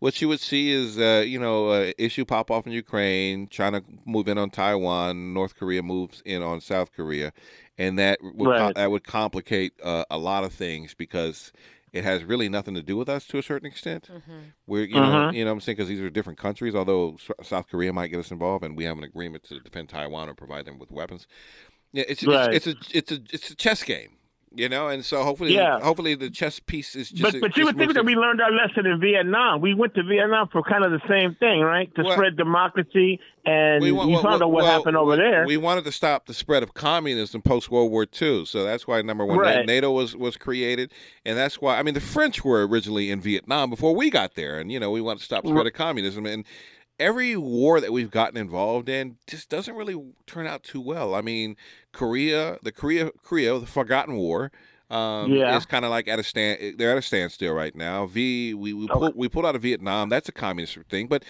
What you would see is, uh, you know, uh, issue pop off in Ukraine, China move in on Taiwan, North Korea moves in on South Korea, and that would Right. that would complicate uh, a lot of things because it has really nothing to do with us to a certain extent. We're you know Mhm. you know what I'm saying because these are different countries. Although S- South Korea might get us involved, and we have an agreement to defend Taiwan or provide them with weapons. Yeah, it's Right. it's, it's a it's a it's a chess game, you know, and so hopefully Yeah. hopefully the chess piece is just But but you would think that we learned our lesson in Vietnam. We went to Vietnam for kind of the same thing, right? To Well- spread democracy, and wa- you well, found out what well, happened over we- there. We wanted to stop the spread of communism post World War II, so that's why number one, Right. NATO was was created, and that's why I mean the French were originally in Vietnam before we got there, and you know we wanted to stop the spread of communism, and every war that we've gotten involved in just doesn't really turn out too well. I mean, Korea, the Korea, Korea, the Forgotten War. Um, Yeah. it's kind of like at a stand. They're at a standstill right now. V, we we Okay. pulled we pulled out of Vietnam. That's a communist thing, but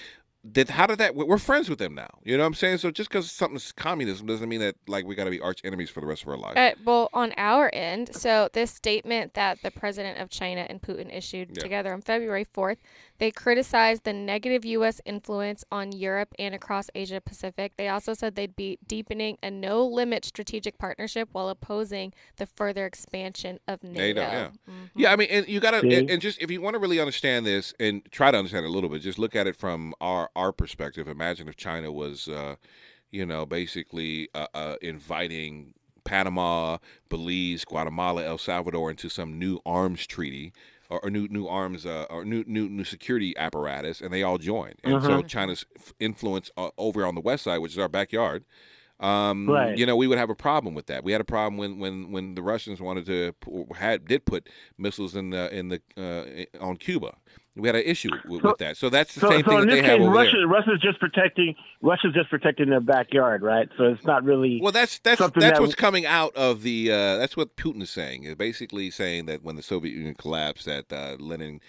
did how did that? We're friends with them now. You know what I'm saying? So just because something's communism doesn't mean that like we got to be arch enemies for the rest of our lives. Uh, well, on our end, so this statement that the president of China and Putin issued Yeah. together on February 4th, they criticized the negative U.S. influence on Europe and across Asia Pacific. They also said they'd be deepening a no limit strategic partnership while opposing the further expansion of NATO. NATO, yeah. Mhm. Yeah, I mean, and you got to, and, and just if you want to really understand this and try to understand it a little bit, just look at it from our our perspective. Imagine if China was, uh, you know, basically uh, uh, inviting Panama, Belize, Guatemala, El Salvador into some new arms treaty. Or, or new new arms uh, or new new new security apparatus, and they all joined. And so China's f- influence uh, over on the west side, which is our backyard, um, Right. you know, we would have a problem with that. We had a problem when when when the Russians wanted to had did put missiles in the in the uh, on Cuba. We had an issue with, So- with that. So that's the so, same so thing in that this they have case, over Russia, there. Russia's just protecting Russia's just protecting their backyard, right? So it's not really. Well, that's that's something that's that- what's coming out of the. Uh, that's what Putin is saying. Is basically saying that when the Soviet Union collapsed, that uh, Lenin.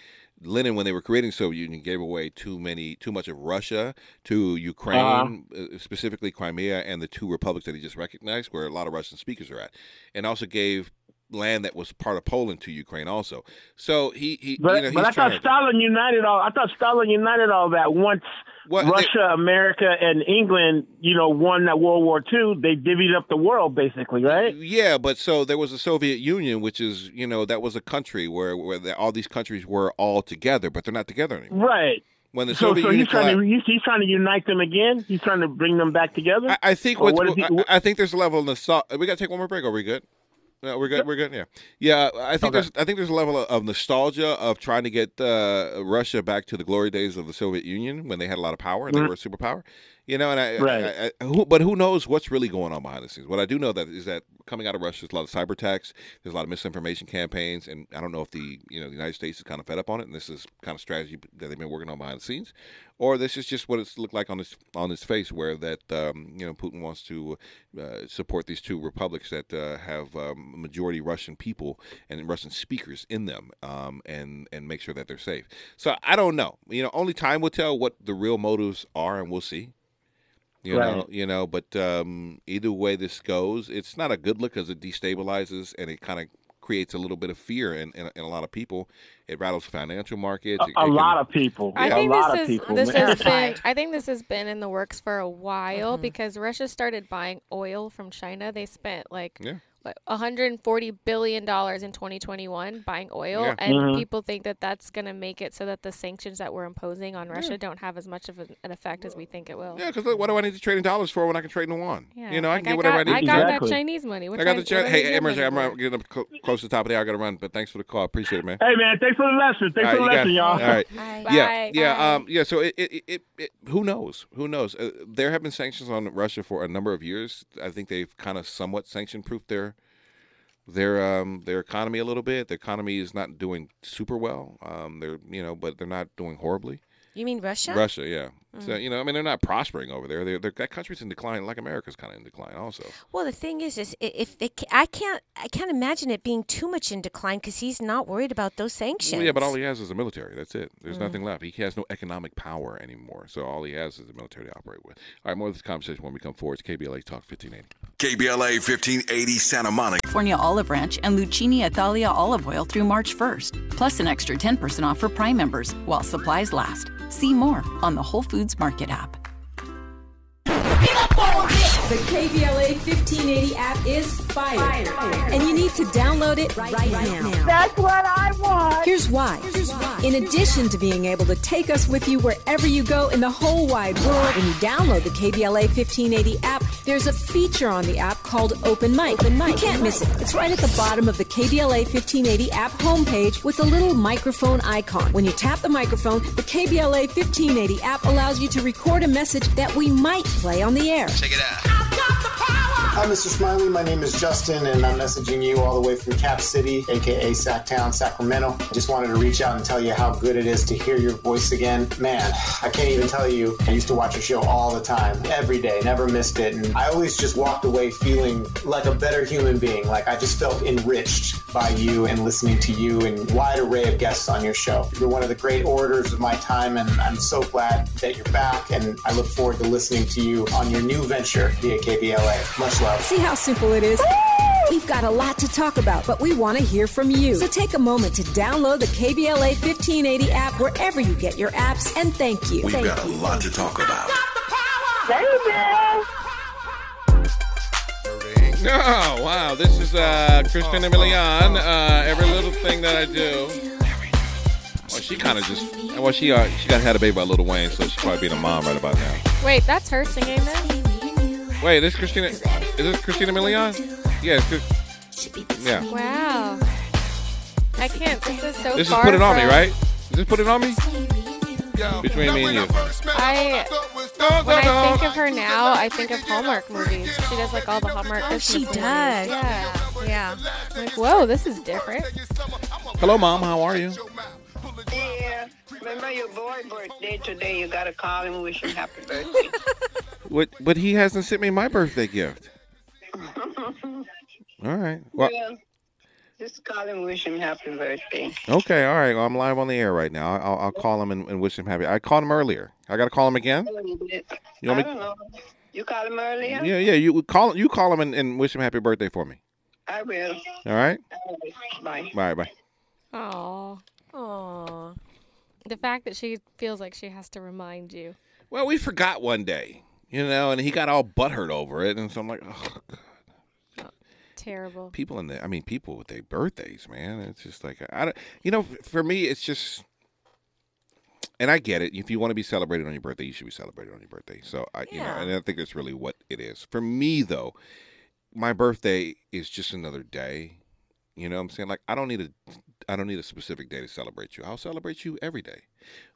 Lenin, when they were creating Soviet Union, gave away too many, too much of Russia to Ukraine, uh specifically Crimea, and the two republics that he just recognized, where a lot of Russian speakers are at, and also gave land that was part of Poland to Ukraine, also. So he, he but you know, but I thought to, Stalin united all. I thought Stalin united all that once Well, they- Russia, America, and England, you know, won that World War II. They divvied up the world, basically, right? Yeah, but so there was a Soviet Union, which is you know that was a country where where the, all these countries were all together, but they're not together anymore. Right. When the So, Soviet so Union he's trying to he's, he's trying to unite them again. He's trying to bring them back together. I, I think what he- I, I think there's a level of nostalgia. We got to take one more break. Are we good? No, we're good. We're good. Yeah, yeah. I think Okay. there's I think there's a level of, of nostalgia of trying to get uh, Russia back to the glory days of the Soviet Union when they had a lot of power and they Mhm. were a superpower. You know, and I, Right. I, I, who, but who knows what's really going on behind the scenes? What I do know that is that coming out of Russia, there's a lot of cyber attacks, there's a lot of misinformation campaigns, and I don't know if the you know the United States is kind of fed up on it, and this is kind of strategy that they've been working on behind the scenes, or this is just what it's looked like on this on its face, where that um, you know Putin wants to uh, support these two republics that uh, have um, majority Russian people and Russian speakers in them, um, and and make sure that they're safe. So I don't know. You know, only time will tell what the real motives are, and we'll see. You know, you know, but um, either way this goes, it's not a good look because it destabilizes and it kind of creates a little bit of fear in, in, in a lot of people. It rattles financial markets. a It- a it can- lot of people. I a think lot this of is people. this has been I think this has been in the works for a while Mhm. because Russia started buying oil from China. They spent like Yeah. What 140 billion dollars in 2021 buying oil Yeah. and Mhm. people think that that's going to make it so that the sanctions that we're imposing on Russia don't have as much of an an effect as we think it will. Yeah, because what do I need to trade in dollars for when I can trade in yuan? Yeah, you know, I like can get whatever got, I need. I got. Exactly. that Chinese money. What I got trying- the chat. what are Hey, you Emerson, I'm for? uh, getting up clo- close to the top of the hour. I got to run, but thanks for the call. Appreciate it, man. Hey man, thanks for the lesson. Thanks All for the right, you lesson, it. y'all. All right. Bye. Yeah, Bye. yeah, Bye. um, yeah. So it, it, it, it, who knows? Who knows? Uh, there have been sanctions on Russia for a number of years. I think they've kind of somewhat sanction-proofed their their um their economy a little bit. The economy is not doing super well. Um, they're you know, but they're not doing horribly. You mean Russia? Russia, yeah. Mm. So you know, I mean, they're not prospering over there. They're, they're that country's in decline, like America's kind of in decline, also. Well, the thing is, is i- if it, I can't, I can't imagine it being too much in decline because he's not worried about those sanctions. Well, yeah, but all he has is a military. That's it. There's Mm. nothing left. He has no economic power anymore. So all he has is the military to operate with. All right, more of this conversation when we come forward. It's KBLA Talk 1580. KBLA 1580 Santa Monica. California olive ranch and Lucini Italia olive oil through March 1st, plus an extra 10% off for Prime members while supplies last. See more on the Whole Foods Market app. The KBLA 1580 app is fire. And you need to download it right, now. That's what I want. Here's why. In addition to being able to take us with you wherever you go in the whole wide world, when you download the KBLA 1580 app, there's a feature on the app called Open Mic. You can't miss it. It's right at the bottom of the KBLA 1580 app homepage with a little microphone icon. When you tap the microphone, the KBLA 1580 app allows you to record a message that we might play on the air. Check it out. Hi, Mr. Smiley. My name is Justin, and I'm messaging you all the way from Cap City, aka Sacktown, Sacramento. I just wanted to reach out and tell you how good it is to hear your voice again. Man, I can't even tell you. I used to watch your show all the time, every day, never missed it. And I always just walked away feeling like a better human being. Like I just felt enriched by you and listening to you and wide array of guests on your show. You're one of the great orators of my time, and I'm so glad that you're back. And I look forward to listening to you on your new venture via KBLA. Much love. See how simple it is? We've got a lot to talk about, but we want to hear from you. So take a moment to download the KBLA 1580 app wherever you get your apps, and thank you. We've Thank got a lot to talk about. Oh, wow. This is uh, Christina Milian. Uh, every little thing that I do. Well, she kind of just. Well, she uh, she got had a baby by Lil Wayne, so she's probably being a mom right about now. Wait, that's her singing then? Wait, this Christina? Is this Christina Milian? Yeah. it's Chris- Yeah. Wow. I can't. This is so This is put it on me, from- right? Is this put it on me? Between me and you. I when I think of her now, I think of Hallmark movies. She does like all the Hallmark Oh, she movies. does. Yeah. Yeah. Like, whoa, this is different. Hello, mom. How are you? Yeah. Remember your boy birthday today. You gotta call him, and wish him happy birthday. What? But he hasn't sent me my birthday gift. All right. Well, well, just call him, and wish him happy birthday. okay. All right. Well, I'm live on the air right now. I'll, I'll call him and, and wish him happy. I called him earlier. I got to call him again. You did? You I want me- don't know. You called him earlier? Yeah, yeah. You call you call him and, and wish him happy birthday for me. I will. All right. Bye. Bye. Bye. Oh. Oh. The fact that she feels like she has to remind you. Well, we forgot one day, you know, and he got all butthurt over it, and so I'm like, oh, God. Oh, terrible. people in the, I mean, people with their birthdays, man. It's just like I don't, you know, for me, it's just, and I get it. If you want to be celebrated on your birthday, you should be celebrated on your birthday. So I, you know, Yeah. and I think that's really what it is. For me, though, my birthday is just another day. You know what I'm saying? Like I don't need a I don't need a specific day to celebrate you. I'll celebrate you every day.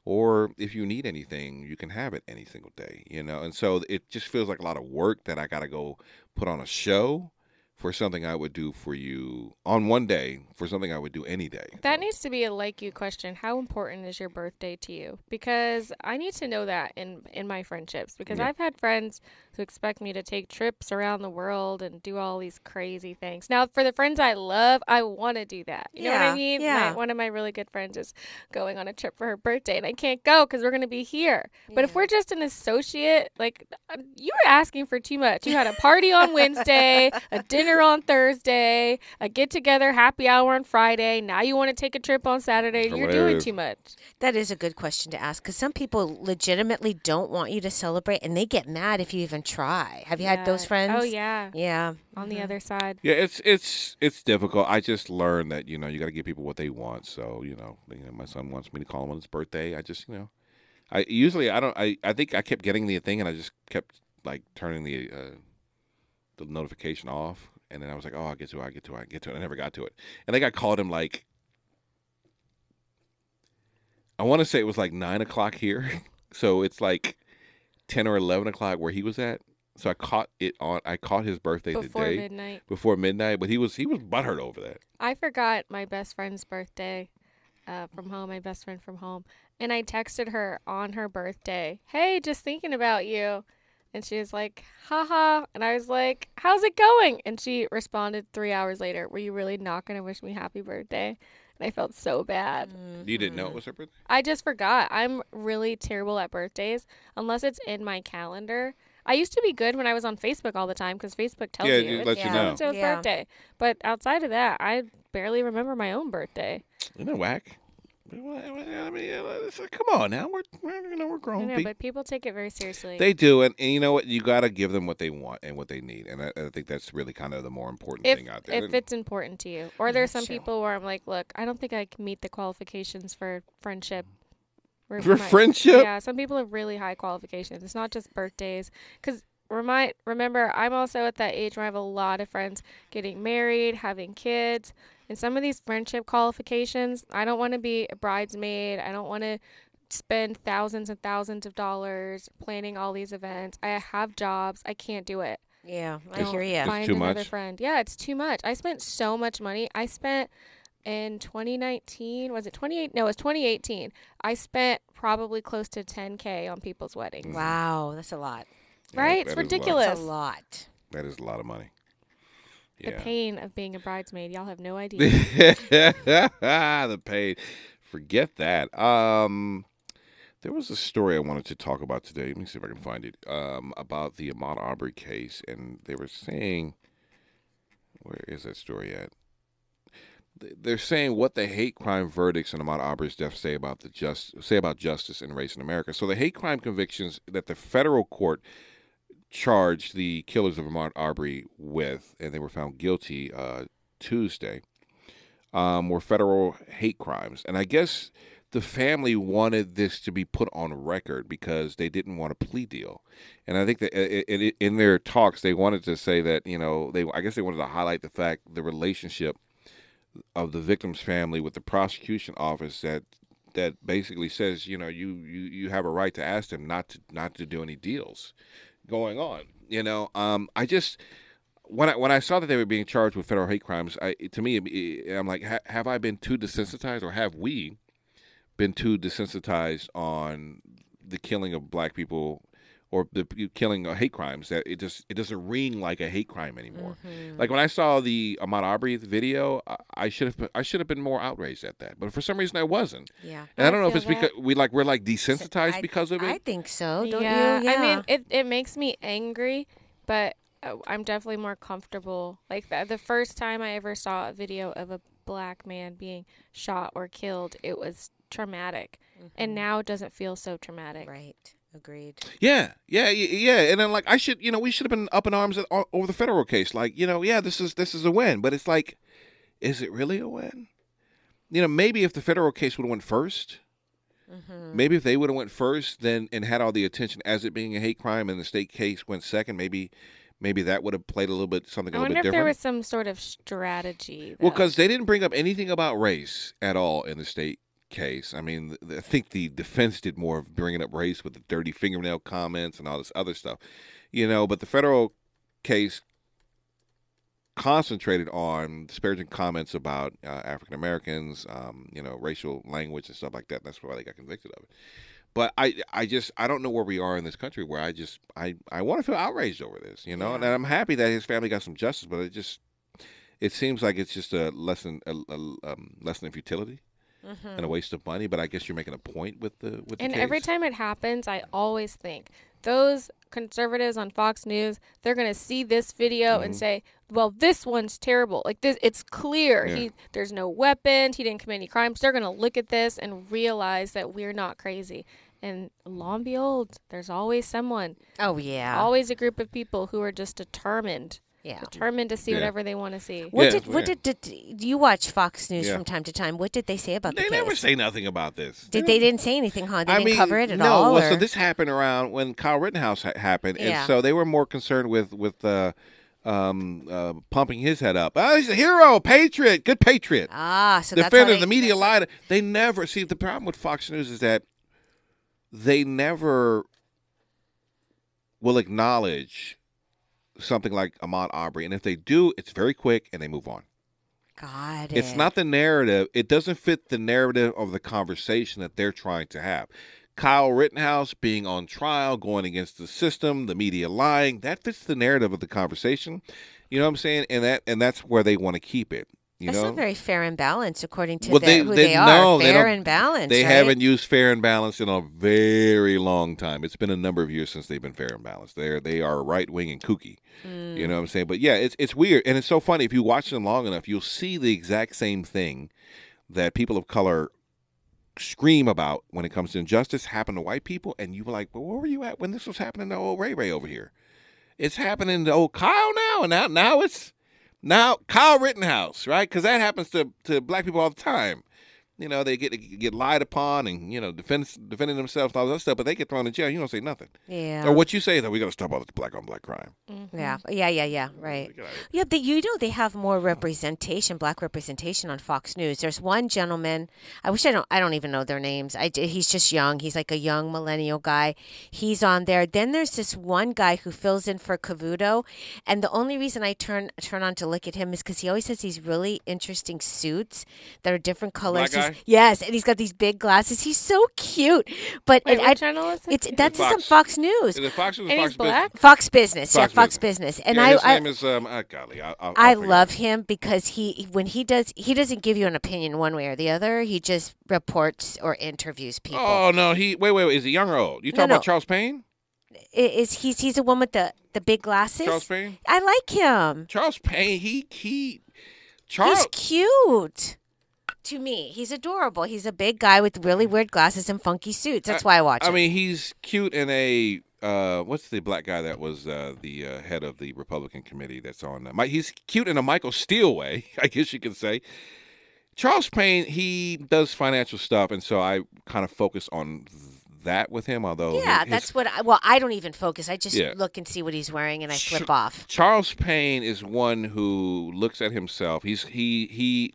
Or if you need anything, you can have it any single day, you know? And so it just feels like a lot of work that I got to go put on a show for something I would do for you on one day for something I would do any day. That needs to be a like you question. How important is your birthday to you? Because I need to know that in in my friendships. Because Yeah. I've had friends who expect me to take trips around the world and do all these crazy things. Now, for the friends I love, I want to do that. You know what I mean? yeah. My, one of my really good friends is going on a trip for her birthday, and I can't go because we're going to be here. But if we're just an associate, like um, you were asking for too much. You had a party on Wednesday, a dinner on Thursday, a get together happy hour on Friday. Now you want to take a trip on Saturday. You're doing Hilarious. too much. That is a good question to ask because some people legitimately don't want you to celebrate and they get mad if you even try. Have you had those friends? Oh yeah. Yeah. On the other side. Yeah, it's it's it's difficult. I just learned that you know you got to give people what they want. So you know, you know, my son wants me to call him on his birthday. I just you know, I usually I don't. I I think I kept getting the thing, and I just kept like turning the uh, the notification off. And then I was like, oh, I'll get to it. I get to it. I get to it. I never got to it. And I think I called him like I want to say it was like nine o'clock here, so it's like ten or eleven o'clock where he was at. So I caught it on. I caught his birthday Before today midnight. before midnight, but he was he was butthurt over that. I forgot my best friend's birthday uh, from home, my best friend from home. And I texted her on her birthday, Hey, just thinking about you. And she was like, haha. And I was like, how's it going? And she responded three hours later, Were you really not going to wish me happy birthday? And I felt so bad. You didn't know it mm-hmm. was her birthday? I just forgot. I'm really terrible at birthdays unless it's in my calendar. I used to be good when I was on Facebook all the time because Facebook tells Yeah, you it lets it's you so know. and so's Yeah. birthday. But outside of that, I barely remember my own birthday. Isn't that whack? I mean, it's like, come on now. We're, we're, you know, we're I grown know, people. but people take it very seriously. They do, and, and you know what? You got to give them what they want and what they need, and I, I think that's really kind of the more important if thing out there. if it's important to you, or there's some Sure. people where I'm like, look, I don't think I can meet the qualifications for friendship. Or For my- friendship? Yeah, some people have really high qualifications. It's not just birthdays, because remind remember, I'm also at that age where I have a lot of friends getting married, having kids, and some of these friendship qualifications. I don't want to be a bridesmaid. I don't want to spend thousands and thousands of dollars planning all these events. I have jobs. I can't do it. Yeah, I hear you. it's Find too another much? friend. Yeah, it's too much. I spent so much money. I spent in 2019, was it 28? No, it was 2018. I spent probably close to 10k on people's weddings. Wow, that's a lot. Right? that It's is a lot. ridiculous. A lot. That is a lot of money. The pain of being a bridesmaid. Y'all have no idea. the pain. Forget that. Um, there was a story I wanted to talk about today. Let me see if I can find it. Um, about the Ahmaud Arbery case, and they were saying, where is that story at? They're saying what the hate crime verdicts in Ahmaud Arbery's death say about the just say about justice and race in America. So the hate crime convictions that the federal court charged the killers of Ahmaud Arbery with, and they were found guilty uh, Tuesday, um, were federal hate crimes. And I guess the family wanted this to be put on record because they didn't want a plea deal. And I think that i- in their talks, they wanted to say that, you know, they I guess they wanted to highlight the fact, the relationship of the victim's family with the prosecution office that that basically says, you know, you, you, you have a right to ask them not to not to do any deals going on. You know, um, I just when I when I saw that they were being charged with federal hate crimes, I to me I'm like, ha, have I been too desensitized, or have we been too desensitized on the killing of black people? Or the killing of hate crimes that it just it doesn't ring like a hate crime anymore. Like when I saw the Ahmaud Arbery video, I- I should have I should have been more outraged at that, but for some reason I wasn't. Yeah. And I don't know if feel it's because we like we're like desensitized I- because of it. I think so. Don't yeah, you? Yeah. I mean, it, it makes me angry, but uh, I'm definitely more comfortable. Like the, the first time I ever saw a video of a black man being shot or killed, it was traumatic. And now it doesn't feel so traumatic. right. Agreed. Yeah, yeah, yeah. And then like I should, you know, we should have been up in arms at, over the federal case. Like, you know, yeah, this is this is a win, but it's like, is it really a win? You know, maybe if the federal case would have went 1st Mm-hmm. maybe if they would have went first, then and had all the attention as it being a hate crime, and the state case went second, maybe, maybe that would have played a little bit something a little wonder bit if there was some sort of strategy. Well, because they didn't bring up anything about race at all in the state case. I mean, I think the defense did more of bringing up race with the dirty fingernail comments and all this other stuff, you know. But the federal case concentrated on disparaging comments about uh, African Americans, um, you know, racial language and stuff like that. That's why they got convicted of it. But I, I just, I don't know where we are in this country where I just, I, I want to feel outraged over this, you know. And I'm happy that his family got some justice, but it just, it seems like it's just a lesson, a, a um, lesson in futility and a mm-hmm. waste of money. But I guess you're making a point with the with the And case. every time it happens, I always think those conservatives on Fox News, they're going to see this video and mm-hmm. say, "Well, this one's terrible. Like this it's clear. Yeah. He there's no weapons, he didn't commit any crimes." They're going to look at this and realize that we're not crazy. And lo and behold, there's always someone, Oh yeah. always a group of people who are just determined, yeah. determined to see Yeah. whatever they want to see. What Yeah, did what yeah. did, did you watch Fox News Yeah. from time to time? What did they say about they the never say nothing about this. did they didn't say anything, huh? They I didn't mean, cover it at no, all. well, or? so this happened around when Kyle Rittenhouse ha- happened, and so they were more concerned with with uh, um, uh, pumping his head up. Oh, he's a hero, patriot, good patriot. ah, so that's how defender. they, the media lied. They never see the problem with Fox News is that they never will acknowledge something like Ahmaud Arbery. and if they do, it's very quick and they move on. Got It's not the narrative. It doesn't fit the narrative of the conversation that they're trying to have. Kyle Rittenhouse being on trial, going against the system, the media lying, that fits the narrative of the conversation. You know what I'm saying? And that and that's where they want to keep it. You That's know? not very fair and balanced according to Well, their- they, who they, they, are. no, fair don't- and balanced. They right? haven't used fair and balanced in a very long time. It's been a number of years since they've been fair and balanced. They're they are right wing and kooky. Mm. You know what I'm saying? But yeah, it's it's weird and it's so funny. If you watch them long enough, you'll see the exact same thing that people of color scream about when it comes to injustice happen to white people, and you were like, "Well, where were you at when this was happening to old Ray Ray over here?" It's happening to old Kyle now, and now now it's now Kyle Rittenhouse, right? Because that happens to to black people all the time. You know, they get get lied upon and you know defend defending themselves and all that stuff, but they get thrown in jail. You don't say nothing. Yeah. Or what you say is that we got to stop all this black on black crime. Mm-hmm. Yeah, yeah, yeah, yeah. Right. Yeah, but you know they have more representation, black representation on Fox News. There's one gentleman. I wish I don't. I don't even know their names. I he's just young. He's like a young millennial guy. He's on there. Then there's this one guy who fills in for Cavuto, and the only reason I turn turn on to look at him is because he always has these really interesting suits that are different colors. Black Yes, and he's got these big glasses. He's so cute. But Wait, it, what I, channel is it's that's Fox. on Fox News. Is it Fox News And Fox he's black? Business? Fox Business, yeah, Fox Fox Business. Business, and yeah, I, his I name is um. Uh, golly, I, I'll, I'll I figure it love him because he when he does he doesn't give you an opinion one way or the other. He just reports or interviews people. Oh no, he wait, wait, wait. Is he young or old? You No, talking no. about Charles Payne? Is he's he's the one with the the big glasses? Charles Payne? I like him. Charles Payne, he he Charles He's cute. To me, he's adorable. He's a big guy with really weird glasses and funky suits. That's why I watch him. I him. mean, he's cute in a uh, what's the black guy that was uh, the uh, head of the Republican committee that's on? Uh, he's cute in a Michael Steele way, I guess you could say. Charles Payne, he does financial stuff, and so I kind of focus on that with him. Although yeah, his- that's what. I, well, I don't even focus. I just Yeah. look and see what he's wearing, and I flip off. Charles Payne is one who looks at himself. He's he he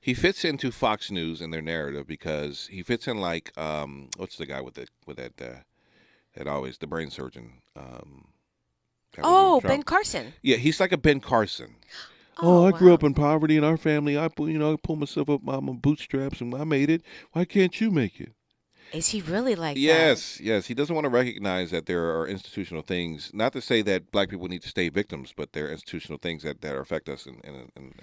he fits into Fox News and their narrative because he fits in like um what's the guy with the with that uh, that always the brain surgeon um that was in Oh, Ben Carson. Yeah, he's like a Ben Carson. Oh, I grew up in poverty in our family. I pu- you know I pulled myself up by my bootstraps and I made it. Why can't you make it? Is he really like that? Yes, yes. He doesn't want to recognize that there are institutional things. Not to say that black people need to stay victims, but there are institutional things that, that affect us. And, and, and,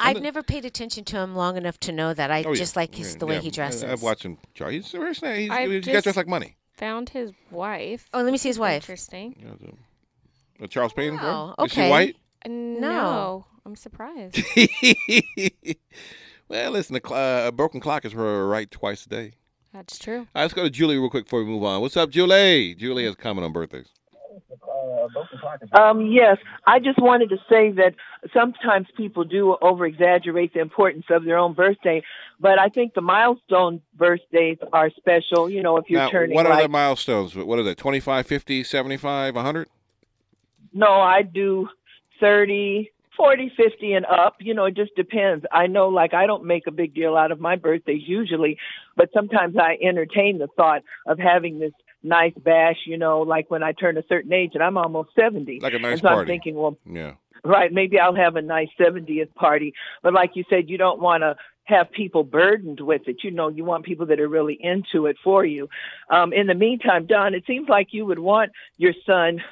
and I've never paid attention to him long enough to know that. I Oh, yeah. just like his Yeah, the way yeah. he dresses. I, have watched him. Charlie. He's very nice. He's, he's got dressed like money. Found his wife. Oh, let me see his wife. Interesting. Uh, Charles Payne. Wow, Is she okay. white? No, I'm surprised. well, listen, a, cl- uh, a broken clock is her right twice a day. That's true. All right, let's go to Julie real quick before we move on. What's up, Julie? Julie has a comment on birthdays. Um, yes, I just wanted to say that sometimes people do over exaggerate the importance of their own birthday, but I think the milestone birthdays are special. You know, if you're Now, turning what are the like, milestones? What are they? 25, 50, 75, 100? no, I do 30, 40, 50 and up. You know, it just depends. I know, like, I don't make a big deal out of my birthdays usually, but sometimes I entertain the thought of having this nice bash, you know, like when I turn a certain age and I'm almost 70. Like a nice and so I'm thinking, well, Yeah. Right. Maybe I'll have a nice 70th party. But like you said, you don't want to have people burdened with it. You know, you want people that are really into it for you. Um, in the meantime, Don, it seems like you would want your son,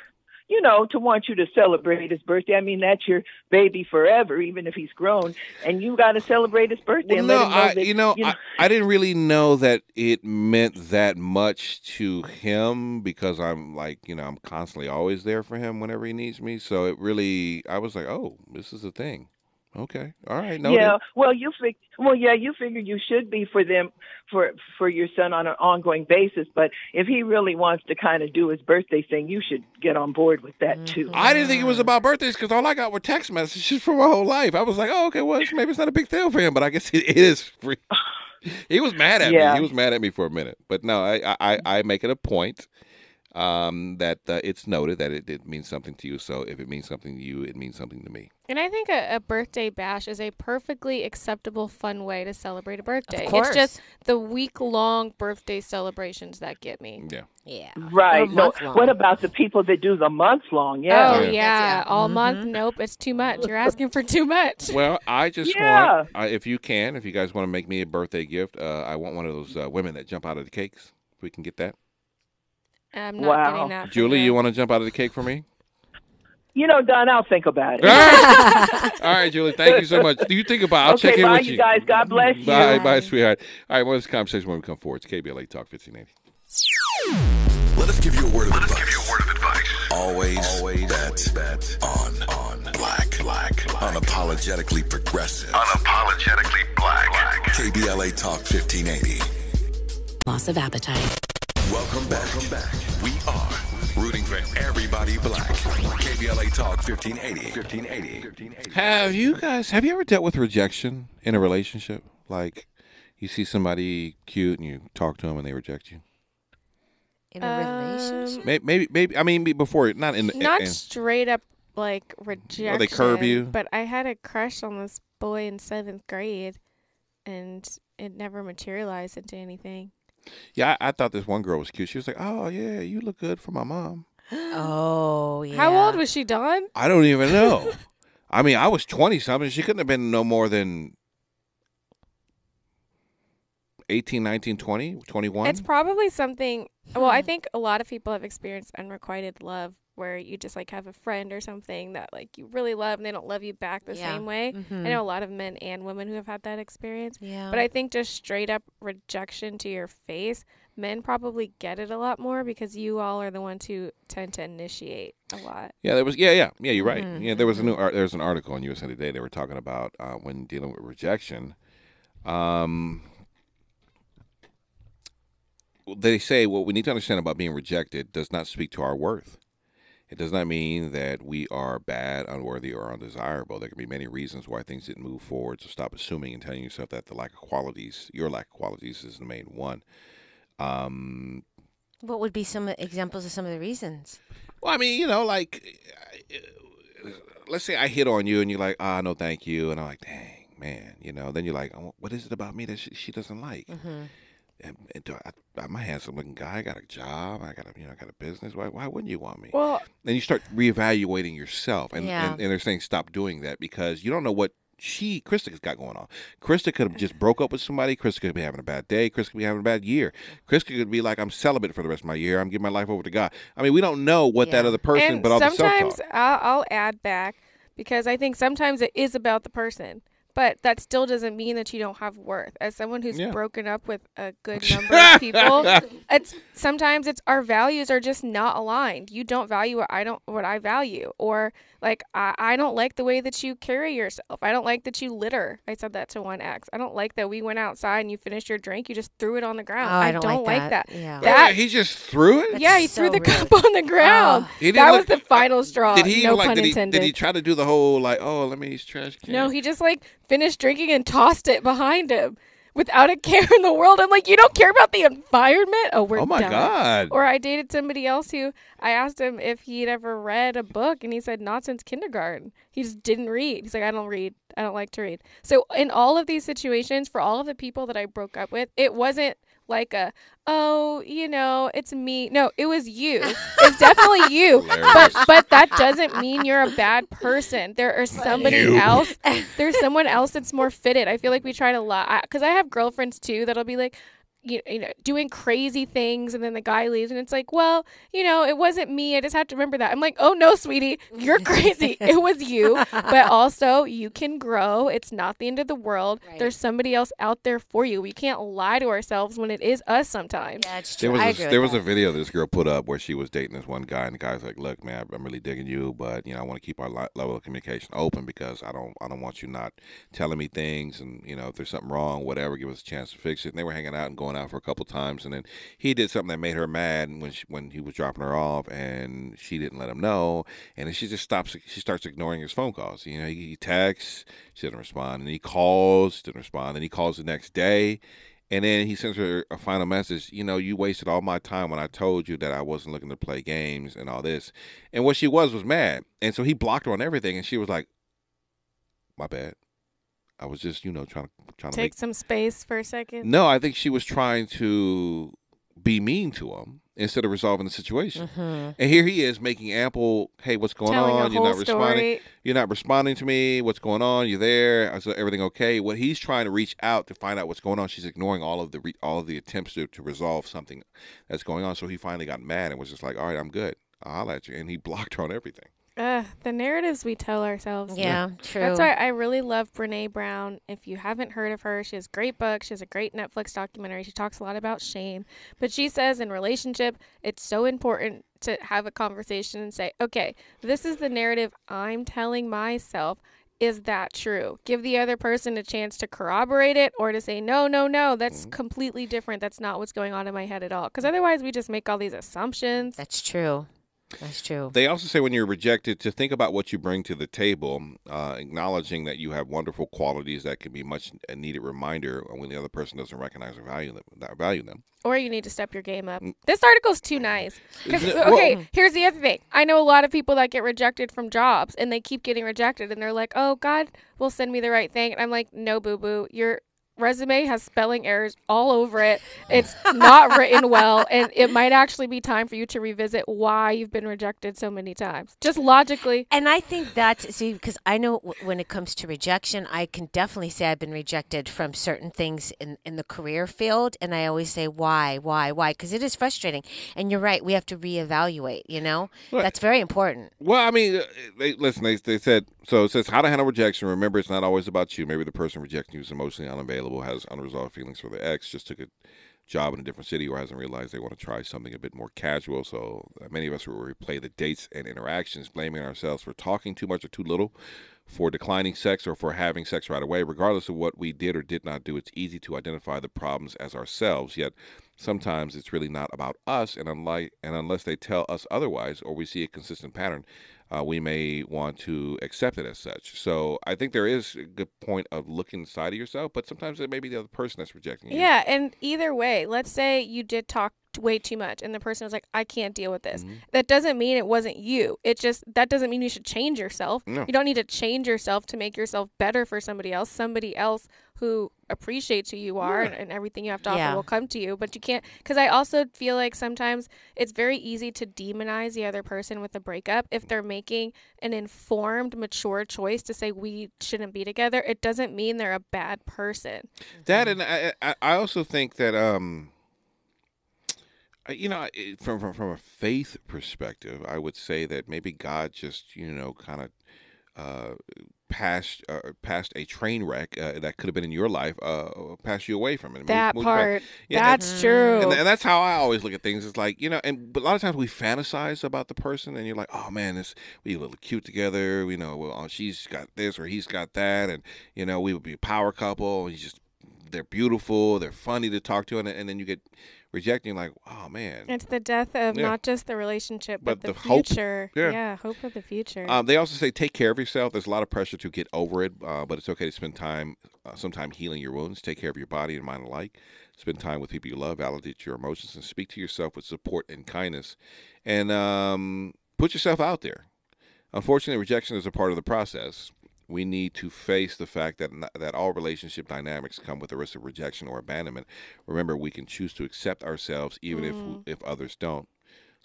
you know, to want you to celebrate his birthday. I mean, that's your baby forever, even if he's grown. And you got to celebrate his birthday Well, and no, know I, that, you know, I, I didn't really know that it meant that much to him because I'm like, you know, I'm constantly always there for him whenever he needs me. So it really, I was like, oh, this is a thing. Okay, all right, no, yeah, well, you fig- well, yeah, you figure you should be for them for for your son on an ongoing basis. But if he really wants to kind of do his birthday thing, you should get on board with that too. I didn't think it was about birthdays because all I got were text messages for my whole life. I was like, oh, okay, well, maybe it's not a big deal for him, but I guess it is. For, he was mad at Yeah. me. He was mad at me for a minute, but no, I I, I make it a point um, that uh, it's noted that it, it means something to you. So if it means something to you, it means something to me. And I think a, a birthday bash is a perfectly acceptable, fun way to celebrate a birthday. course. It's just the week long birthday celebrations that get me. Yeah. Yeah. Right. No, what about the people that do the month long? Yeah. Oh, Yeah. yeah. All Mm-hmm. month? Nope, it's too much. You're asking for too much. Well, I just Yeah. want, I, if you can, if you guys want to make me a birthday gift, uh, I want one of those uh, women that jump out of the cakes. If we can get that. I'm not Wow. getting that. Julie, you. you want to jump out of the cake for me? You know, Don, I'll think about it. All right, All right, Julie. Thank you so much. Do you think about? I'll okay, check in bye, with you you. guys. God bless you. Bye, bye, sweetheart. All right, well, this conversation when we come forward. It's KBLA Talk 1580. Let us give you a word of advice. Give you a word of advice. Always, always bet, bet on on black, black, unapologetically progressive, unapologetically black. black. KBLA Talk 1580. Loss of appetite. Welcome back. Welcome back. We are rooting for everybody black. KBLA Talk 1580. 1580. 1580. Have you guys? Have you ever dealt with rejection in a relationship? Like, you see somebody cute and you talk to them and they reject you. In a um, relationship? Maybe, maybe, maybe I mean, before not in. Not in, straight up like rejection. Oh, curb you? But I had a crush on this boy in seventh grade, and it never materialized into anything. Yeah, I, I thought this one girl was cute. She was like, "Oh yeah, you look good for my mom." Oh, yeah. How old was she, Don? I don't even know. I mean, I was twenty something. She couldn't have been no more than 18, 19, 20, 21. It's probably something. Well, Hmm. I think a lot of people have experienced unrequited love, where you just like have a friend or something that like you really love, and they don't love you back the Yeah. same way. Mhm. I know a lot of men and women who have had that experience. Yeah. But I think just straight up rejection to your face, men probably get it a lot more because you all are the ones who tend to initiate a lot. Yeah, there was. Yeah, yeah, yeah. You're right. Mhm, Yeah, there was a new. ar- There was an article in USA Today. They were talking about uh, when dealing with rejection. Um, they say what we need to understand about being rejected does not speak to our worth. It does not mean that we are bad, unworthy, or undesirable. There can be many reasons why things didn't move forward. So stop assuming and telling yourself that the lack of qualities, your lack of qualities, is the main one. Um, What would be some examples of some of the reasons? Well, I mean, you know, like, uh, let's say I hit on you and you're like, ah, no, thank you. And I'm like, dang, man, you know, then you're like, oh, what is it about me that she, she doesn't like? Mm-hmm. And, and do I, I'm a handsome looking guy. I got a job. I got a, you know, I got a business. Why, why wouldn't you want me? Well, then you start reevaluating yourself. And, Yeah. and, and they're saying stop doing that because you don't know what she, Crysta, has got going on. Crysta could have just broke up with somebody. Crysta could be having a bad day. Crysta could be having a bad year. Crysta could be like, I'm celibate for the rest of my year. I'm giving my life over to God. I mean, we don't know what that other person, and but all the sometimes talk. I'll, I'll add back because I think sometimes it is about the person. But that still doesn't mean that you don't have worth. As someone who's Yeah. broken up with a good number of people, it's sometimes it's our values are just not aligned. You don't value what I don't what I value, or like I, I don't like the way that you carry yourself. I don't like that you litter. I said that to one ex. I don't like that we went outside and you finished your drink, you just threw it on the ground. Oh, I don't like that. Yeah. Oh, that Wait, he just threw it. yeah, he threw the cup on the ground. He didn't that like- was the final straw. Did he no like? pun Did he, intended. did he try to do the whole like, oh, let me use trash can? No, he just like finished drinking and tossed it behind him without a care in the world. I'm like, you don't care about the environment? Oh, we're Oh, my done. God. Or I dated somebody else who I asked him if he'd ever read a book, and he said not since kindergarten. He just didn't read. He's like, I don't read. I don't like to read. So in all of these situations, for all of the people that I broke up with, it wasn't like a oh you know it's me. No it was you. It's definitely you. But but that doesn't mean you're a bad person. There are somebody You. else there's someone else that's more fitted. I feel like we try to lie because i have girlfriends too that'll be like you, you know doing crazy things and then the guy leaves and it's like well you know it wasn't me i just have to remember that. I'm like oh no sweetie you're crazy. It was you but also you can grow. It's not the end of the world. There's somebody else out there for you. We can't lie to ourselves when it is us sometimes. Yeah it's There was a, there was a video this girl put up where she was dating this one guy, and the guy's like, "Look, man, I'm really digging you, but you know, I want to keep our li- level of communication open because I don't, I don't want you not telling me things, and you know, if there's something wrong, whatever, give us a chance to fix it." And they were hanging out and going out for a couple times, and then he did something that made her mad when she, when he was dropping her off, and she didn't let him know, and then she just stops, she starts ignoring his phone calls. You know, he, he texts, she doesn't respond, and he calls, she doesn't respond, and he calls the next day. And then he sends her a final message. You know, you wasted all my time when I told you that I wasn't looking to play games and all this. And what she was was mad. And so he blocked her on everything. And she was like, my bad. I was just, you know, trying to trying to Take some space for a second. No, I think she was trying to be mean to him instead of resolving the situation. Mhm. And here he is making ample, "Hey, what's going Telling on? You're not responding. story. You're not responding to me. What's going on? You're there? Is everything okay?" What he's trying to reach out to find out what's going on, she's ignoring all of the re- all of the attempts to, to resolve something that's going on. So he finally got mad and was just like, "All right, I'm good. I'll holler at you." And he blocked her on everything. Uh, the narratives we tell ourselves. Yeah, true. That's why I really love Brene Brown. If you haven't heard of her, she has great books. She has a great Netflix documentary. She talks a lot about shame. But she says in relationship, it's so important to have a conversation and say, okay, this is the narrative I'm telling myself. Is that true? Give the other person a chance to corroborate it or to say, no, no, no, that's completely different. That's not what's going on in my head at all. Because otherwise, we just make all these assumptions. That's true. That's true. They also say when you're rejected to think about what you bring to the table, uh, acknowledging that you have wonderful qualities that can be much a needed reminder when the other person doesn't recognize or value them. That value them. or you need to step your game up. This article's too nice. Is it- well- okay, here's the other thing. I know a lot of people that get rejected from jobs and they keep getting rejected and they're like, "Oh God, will send me the right thing." And I'm like, "No, boo boo, your resume has spelling errors all over it. It's not written well, and it might actually be time for you to revisit why you've been rejected so many times. Just logically." And I think that's see because I know w- when it comes to rejection, I can definitely say I've been rejected from certain things in in the career field, and I always say why, why, why, because it is frustrating. And you're right, we have to reevaluate. You know, Right. that's very important. Well, I mean, uh, they, listen. They, they said so. It says how to handle rejection. Remember, it's not always about you. Maybe the person rejecting you is emotionally unavailable, has unresolved feelings for their ex, just took a job in a different city, or hasn't realized they want to try something a bit more casual. So uh, many of us will replay the dates and interactions, blaming ourselves for talking too much or too little, for declining sex or for having sex right away. Regardless of what we did or did not do, it's easy to identify the problems as ourselves. Yet sometimes it's really not about us, and unlike and unless they tell us otherwise or we see a consistent pattern, uh, we may want to accept it as such. So I think there is a good point of looking inside of yourself, but sometimes it may be the other person that's rejecting you. Yeah, and either way, let's say you did talk way too much and the person was like, I can't deal with this. Mm-hmm. That doesn't mean it wasn't you. It just, that doesn't mean you should change yourself. No. You don't need to change yourself to make yourself better for somebody else. Somebody else who appreciates who you are and, and everything you have to offer Yeah. will come to you. But you can't, because I also feel like sometimes it's very easy to demonize the other person with a breakup if they're making an informed, mature choice to say we shouldn't be together. It doesn't mean they're a bad person. That and I, I, I also think that um, I- you know, from from from a faith perspective, I would say that maybe God just you know kind of uh, passed uh, passed a train wreck uh, that could have been in your life, uh, passed you away from it. That moved you part. Yeah, That's and- true. And, and that's how I always look at things. It's like you know, and but a lot of times we fantasize about the person, and you're like, oh man, this we look cute together. You know, well, oh, she's got this or he's got that, and you know, we would be a power couple. And you just they're beautiful, they're funny to talk to, and, and then you get You're like, oh man. It's the death of Yeah. not just the relationship, but, But the, the hope. future. Yeah. hope of the future. Um, they also say take care of yourself. There's a lot of pressure to get over it, uh, but it's okay to spend time, uh, some time healing your wounds. Take care of your body and mind alike. Spend time with people you love. Validate your emotions and speak to yourself with support and kindness. And um, put yourself out there. Unfortunately, rejection is a part of the process. We need to face the fact that that all relationship dynamics come with the risk of rejection or abandonment. Remember, we can choose to accept ourselves even Mm. if if others don't.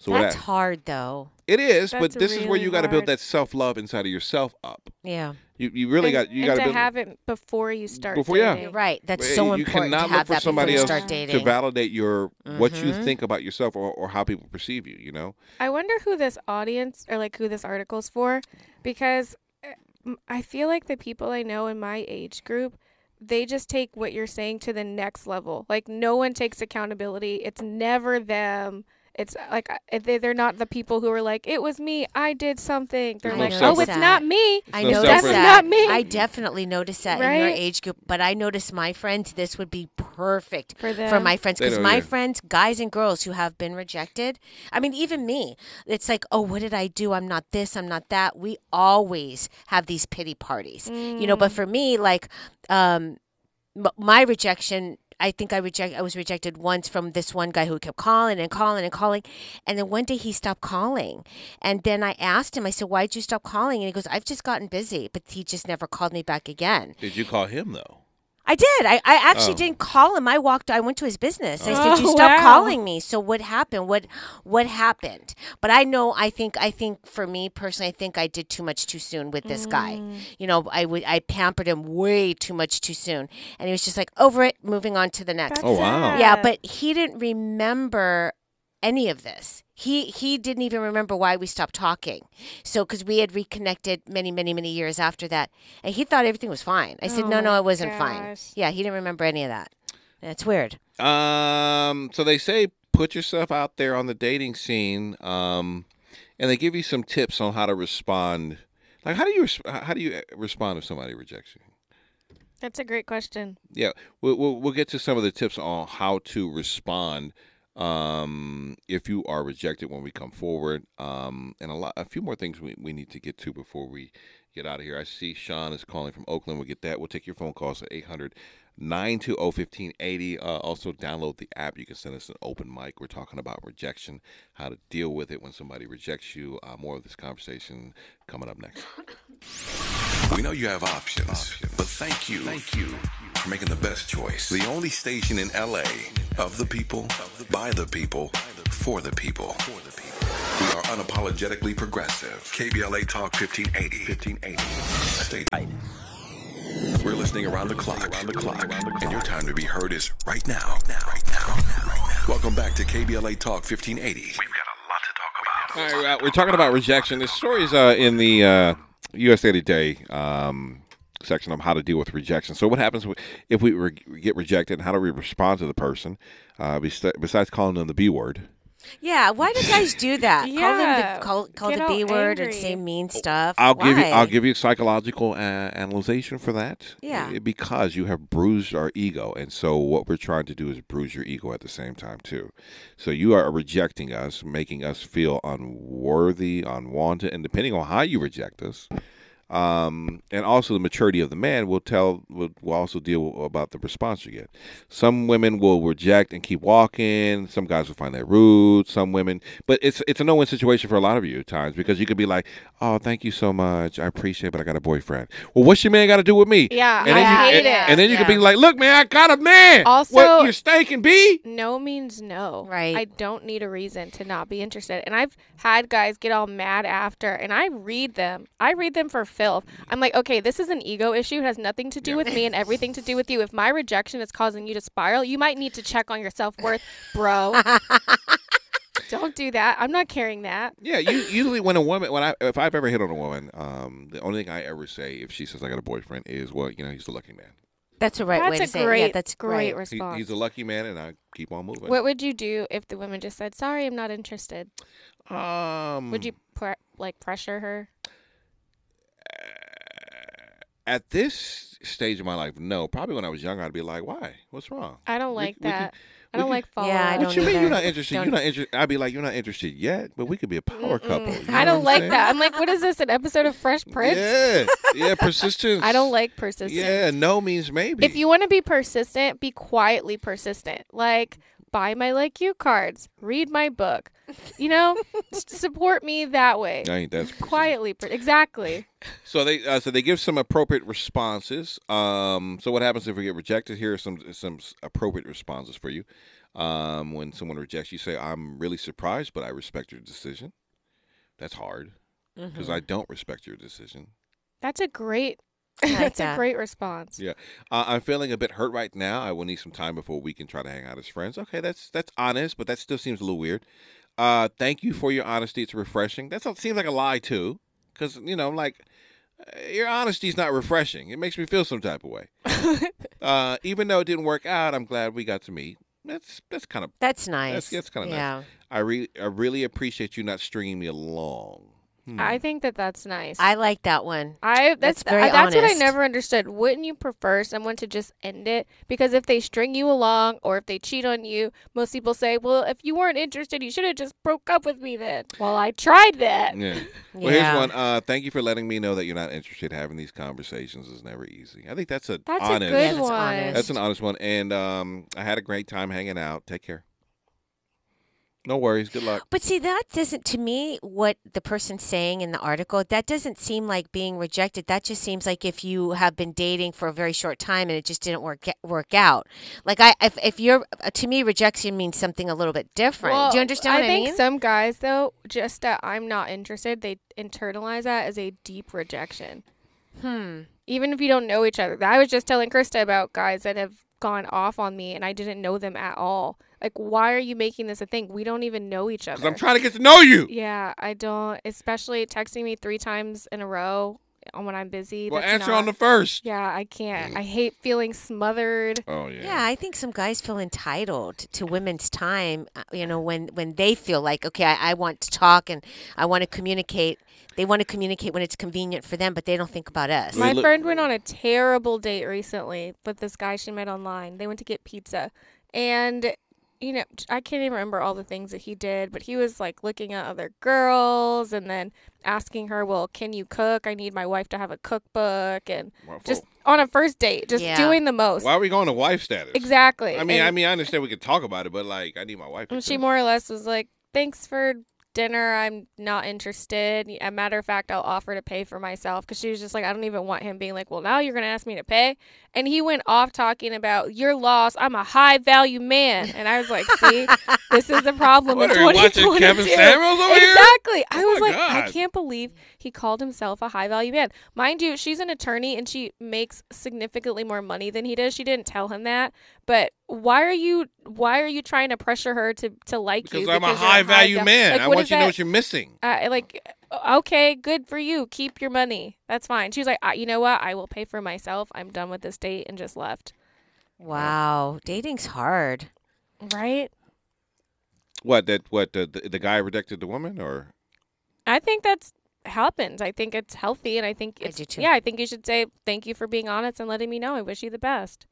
So That's that- hard though. it is, That's but this is where you got to build that self love inside of yourself up. Yeah. You you really and, got you got to build have it before you start. Before- yeah. dating. You're right. That's Well, so you important cannot to have look for somebody else start to validate your what you Mhm. think about yourself or, or how people perceive you. You know, I wonder who this audience or like who this article's for, because m- I feel like the people I know in my age group, they just take what you're saying to the next level. Like no one takes accountability. It's never them. It's like uh, they- they're not the people who are like, "It was me. I did something." They're There's like, "Oh, self- it's not me. I no noticed self-respect. that. Not me. I definitely noticed that in your age group, but I noticed my friends. This would be perfect For for my friends because my yeah. friends, guys and girls who have been rejected. I mean, even me. It's like, oh, what did I do? I'm not this. I'm not that. We always have these pity parties, you know. Mm. But for me, like, um, my rejection. I think I reject I was rejected once from this one guy who kept calling and calling and calling, and then one day he stopped calling, and then I asked him. I said, "Why'd you stop calling?" And he goes, "I've just gotten busy," but he just never called me back again. Did you call him though? I did. I, I actually Oh. didn't call him. I walked. I went to his business. I said, Oh, "You stop wow. calling me." So what happened? What what happened? But I know. I think. I think for me personally, I think I did too much too soon with this guy. Mm. You know, I would. I pampered him way too much too soon, and he was just like over it, moving on to the next. Oh, wow. Yeah, but he didn't remember any of this. He he didn't even remember why we stopped talking. So because we had reconnected many many many years after that, and he thought everything was fine. I said Oh no no my it wasn't fine. Yeah, he didn't remember any of that. That's weird. Um, so they say put yourself out there on the dating scene, um, and they give you some tips on how to respond. Like, how do you how do you uh, respond if somebody rejects you? That's a great question. Yeah, we'll, we'll we'll get to some of the tips on how to respond um, if you are rejected when we come forward, um, and a lot, a few more things we, we need to get to before we get out of here. I see Sean is calling from Oakland. We'll get that. We'll take your phone calls at 800 920 1580. Uh, also, download the app. You can send us an open mic. We're talking about rejection, how to deal with it when somebody rejects you. Uh, more of this conversation coming up next. We know you have options, but thank you. Thank you for making the best choice. The only station in LA of the people, by the people, for the people. We are unapologetically progressive. KBLA Talk 1580. 1580. Stay tight. We're listening around the clock. Around the clock. And your time to be heard is right now. Now. Right now. Welcome back to KBLA Talk 1580. We've got a lot to talk about. All right, uh, we're talking about rejection. This story is uh, in the uh, USA Today um, section on how to deal with rejection. So, what happens if we re- get rejected? and How do we respond to the person? Uh, besides calling them the B word. Yeah, why do guys do that? call them Yeah, the call, call the B word and say mean stuff. I'll give you. I'll give you psychological uh, analyzation for that. Yeah. Because you have bruised our ego, and so what we're trying to do is bruise your ego at the same time too. So you are rejecting us, making us feel unworthy, unwanted, and depending on how you reject us. Um, and also the maturity of the man will tell will, will also deal about the response you get. Some women will reject and keep walking. Some guys will find that rude. Some women, but it's it's a no win situation for a lot of you at times because you could be like, "Oh, thank you so much, I appreciate, it, but I got a boyfriend." Well, what's your man got to do with me? Yeah, and I then you, hate and, it. and then you could be like, "Look, man, I got a man. Also- what, you're stinking B." No means no. Right. I don't need a reason to not be interested. And I've had guys get all mad after, and I read them. I read them for filth. I'm like, okay, this is an ego issue. It has nothing to do with me and everything to do with you. If my rejection is causing you to spiral, you might need to check on your self worth, bro. don't do that. I'm not carrying that. Yeah, you usually when a woman when I if I've ever hit on a woman, um, the only thing I ever say if she says I got a boyfriend is, well, you know, he's a lucky man. That's the right way That's to a say it. great, Yeah, that's a great right. He, response. he's a lucky man, and I keep on moving. what would you do if the woman just said, "Sorry, I'm not interested"? um, Would you pre- like pressure her? At this stage of my life? No, probably when I was younger, I'd be like, why? What's wrong? I don't We- like we can- that. I don't can- like follow Yeah, I up. What don't you mean you're not interested? You're Don't- interested. I'd be like, you're not interested yet, but we could be a power couple. You I don't what I'm like that. I'm like, what is this? An episode of Fresh Prince? Yeah, yeah, persistence. I don't like persistence. Yeah, no means maybe. If you want to be persistent, be quietly persistent. Like, buy my like you cards, read my book. You know, support me that way. I ain't that's Quietly, per- exactly. So they uh, so they give some appropriate responses. Um, so what happens if we get rejected? Here are some some appropriate responses for you. Um, when someone rejects you, say, "I'm really surprised, but I respect your decision." That's hard because Mm-hmm. I don't respect your decision. That's a great. Like that's a great response. Yeah, uh, I'm feeling a bit hurt right now. I will need some time before we can try to hang out as friends. Okay, that's that's honest, but that still seems a little weird. Uh, thank you for your honesty. It's refreshing. That seems like a lie too, because you know, like uh, your honesty is not refreshing. It makes me feel some type of way. uh, even though it didn't work out, I'm glad we got to meet. That's that's kind of That's nice. that's, that's kind of yeah. nice. I re- I really appreciate you not stringing me along. Hmm. I think that that's nice. I like that one. I that's That's very I- that's what I never understood. Wouldn't you prefer someone to just end it? Because if they string you along or if they cheat on you, most people say, "Well, if you weren't interested, you should have just broke up with me then." Well, I tried that. Yeah. Well, Yeah. here's one. Uh, thank you for letting me know that you're not interested. Having these conversations is never easy. I think that's a That's a good Yeah, that's one. honest. That's an honest one. And um, I had a great time hanging out. Take care. No worries. Good luck. But see, that doesn't, to me, what the person's saying in the article, that doesn't seem like being rejected. That just seems like if you have been dating for a very short time and it just didn't work work out. Like I, if, if you're, to me, rejection means something a little bit different. Well, Do you understand I what I think mean? some guys though, just that I'm not interested, they internalize that as a deep rejection. Hmm. Even if you don't know each other. I was just telling Crysta about guys that have gone off on me and I didn't know them at all. Like why are you making this a thing? We don't even know each other. Because I'm trying to get to know you. Yeah, I don't especially texting me 3 times in a row on when I'm busy. Well, answer not- on the first. Yeah, I can't. I hate feeling smothered. Oh yeah. Yeah, I think some guys feel entitled to women's time. uh, You know, when when they feel like, okay, I, I want to talk and I want to communicate. They want to communicate when it's convenient for them, but they don't think about us. My friend went on a terrible date recently with this guy she met online. They went to get pizza. And, you know, I can't even remember all the things that he did, but he was like looking at other girls and then asking her, Well, can you cook? I need my wife to have a cookbook. And just on a first date, just Yeah. doing the most. Why are we going to wife status? Exactly. I mean, I mean, I understand we could talk about it, but like, I need my wife. to And she cook. more or less was like, Thanks for dinner. I'm not interested. A matter of fact, I'll offer to pay for myself because she was just like, I don't even want him being like, Well, now you're going to ask me to pay. And he went off talking about, You're lost. I'm a high value man. And I was like, See, this is the problem What, in are you watching 2022. Kevin Samuels over here? exactly. I Oh was like, I can't believe he called himself a high value man. Mind you, she's an attorney and she makes significantly more money than he does. She didn't tell him that, but why are you why are you trying to pressure her to to like Because you? Because I'm a high value val- man. Like, I want you to know what you're missing. Uh, like, okay, good for you. Keep your money. That's fine. She was like, uh, you know what? I will pay for myself. I'm done with this date and just left. Wow, dating's hard. Right? What that? What the, the the guy rejected the woman, or I think that's happens. I think it's healthy, and I think it's too. yeah. I think you should say thank you for being honest and letting me know. I wish you the best.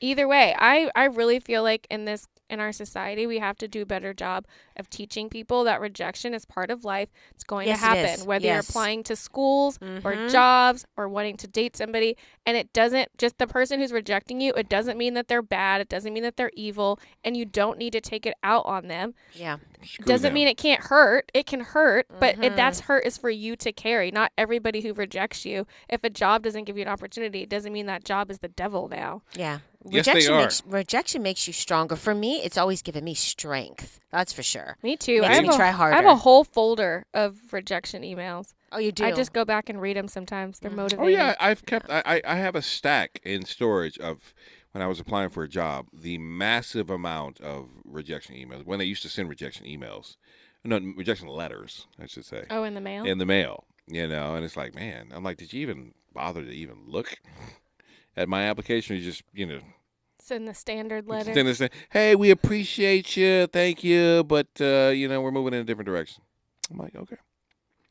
Either way, I I really feel like in this in our society we have to do a better job of teaching people that rejection is part of life. It's going Yes, to happen whether Yes. you're applying to schools or Mhm. jobs or wanting to date somebody and it doesn't just the person who's rejecting you, it doesn't mean that they're bad, it doesn't mean that they're evil and you don't need to take it out on them Yeah. doesn't mean it can't hurt. It can hurt, but it, Mhm. that's hurt is for you to carry. Not everybody who rejects you. If a job doesn't give you an opportunity, it doesn't mean that job is the devil now. Yeah. Yes, they rejection are. makes rejection makes you stronger. For me, it's always given me strength. That's for sure. Me too. Makes I have, me a, try I have a whole folder of rejection emails. Oh, you do? I just go back and read them sometimes. They're mm. motivating. oh yeah, I've kept. I I I have a stack in storage of when I was applying for a job. The massive amount of rejection emails when they used to send rejection emails, no rejection letters, I should say. Oh, in the mail? In the mail, you know, and it's like, man, I'm like, did you even bother to even look at my application? You just, you know, Send the standard letter. Then it's, hey, we appreciate you, thank you, but uh, you know, we're moving in a different direction. I'm like, okay.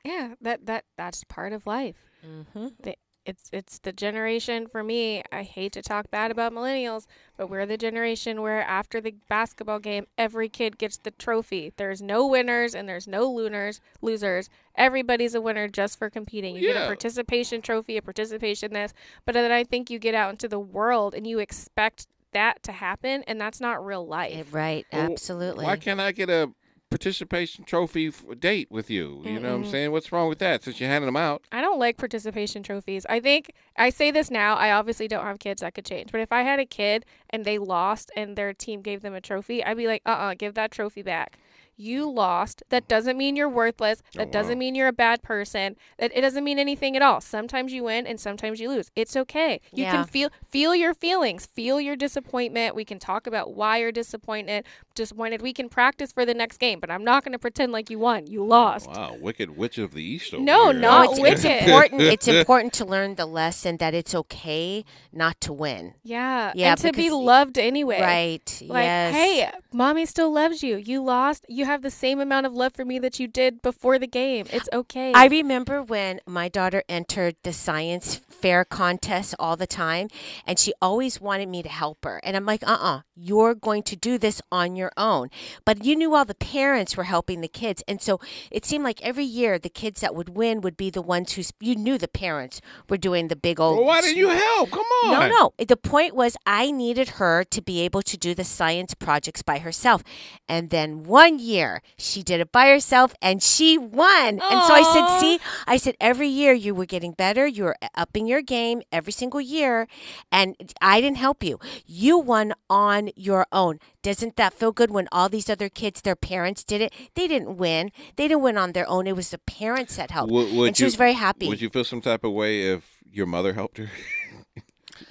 Yeah, that that that's part of life. Mm-hmm. The, it's it's the generation for me. I hate to talk bad about millennials, but we're the generation where after the basketball game, every kid gets the trophy. There's no winners and there's no lunars, losers. Everybody's a winner just for competing. You get a participation trophy, a participation this, but then I think you get out into the world and you expect that to happen, and that's not real life. Right, Well, absolutely. Why can't I get a participation trophy date with you? You know what I'm saying? What's wrong with that? Since you're handing them out. I don't like participation trophies. I think I say this now. I obviously don't have kids. That could change. But if I had a kid and they lost and their team gave them a trophy, I'd be like, uh uh give that trophy back. You lost. That doesn't mean you're worthless. Oh, that doesn't mean you're a bad person. That it doesn't mean anything at all. Sometimes you win and sometimes you lose. It's okay. You Yeah. can feel feel your feelings. Feel your disappointment. We can talk about why you're disappointed. Disappointed. We can practice for the next game. But I'm not going to pretend like you won. You oh, lost. Wow, wicked witch of the east. Over No, here. not it's, wicked. it's important. It's important to learn the lesson that it's okay not to win. Yeah, Yeah, and to be loved anyway. Right, Like, yes. hey, mommy still loves you. You lost. You you have the same amount of love for me that you did before the game. It's okay. I remember when my daughter entered the science fair contest all the time, and she always wanted me to help her. And I'm like, uh uh-uh, uh, you are going to do this on your own. But you knew all the parents were helping the kids. And so it seemed like every year the kids that would win would be the ones who you knew the parents were doing the big old. Well, why didn't you help? Come on. No, no. The point was I needed her to be able to do the science projects by herself. And then one year she did it by herself and she won. Aww. And so I said, see, I said, every year you were getting better. You were uh, upping your game every single year. And I didn't help you. You won on your own. Doesn't that feel good when all these other kids, their parents did it? They didn't win. They didn't win on their own. It was the parents that helped. Would, would and she you, was very happy. Would you feel some type of way if your mother helped her?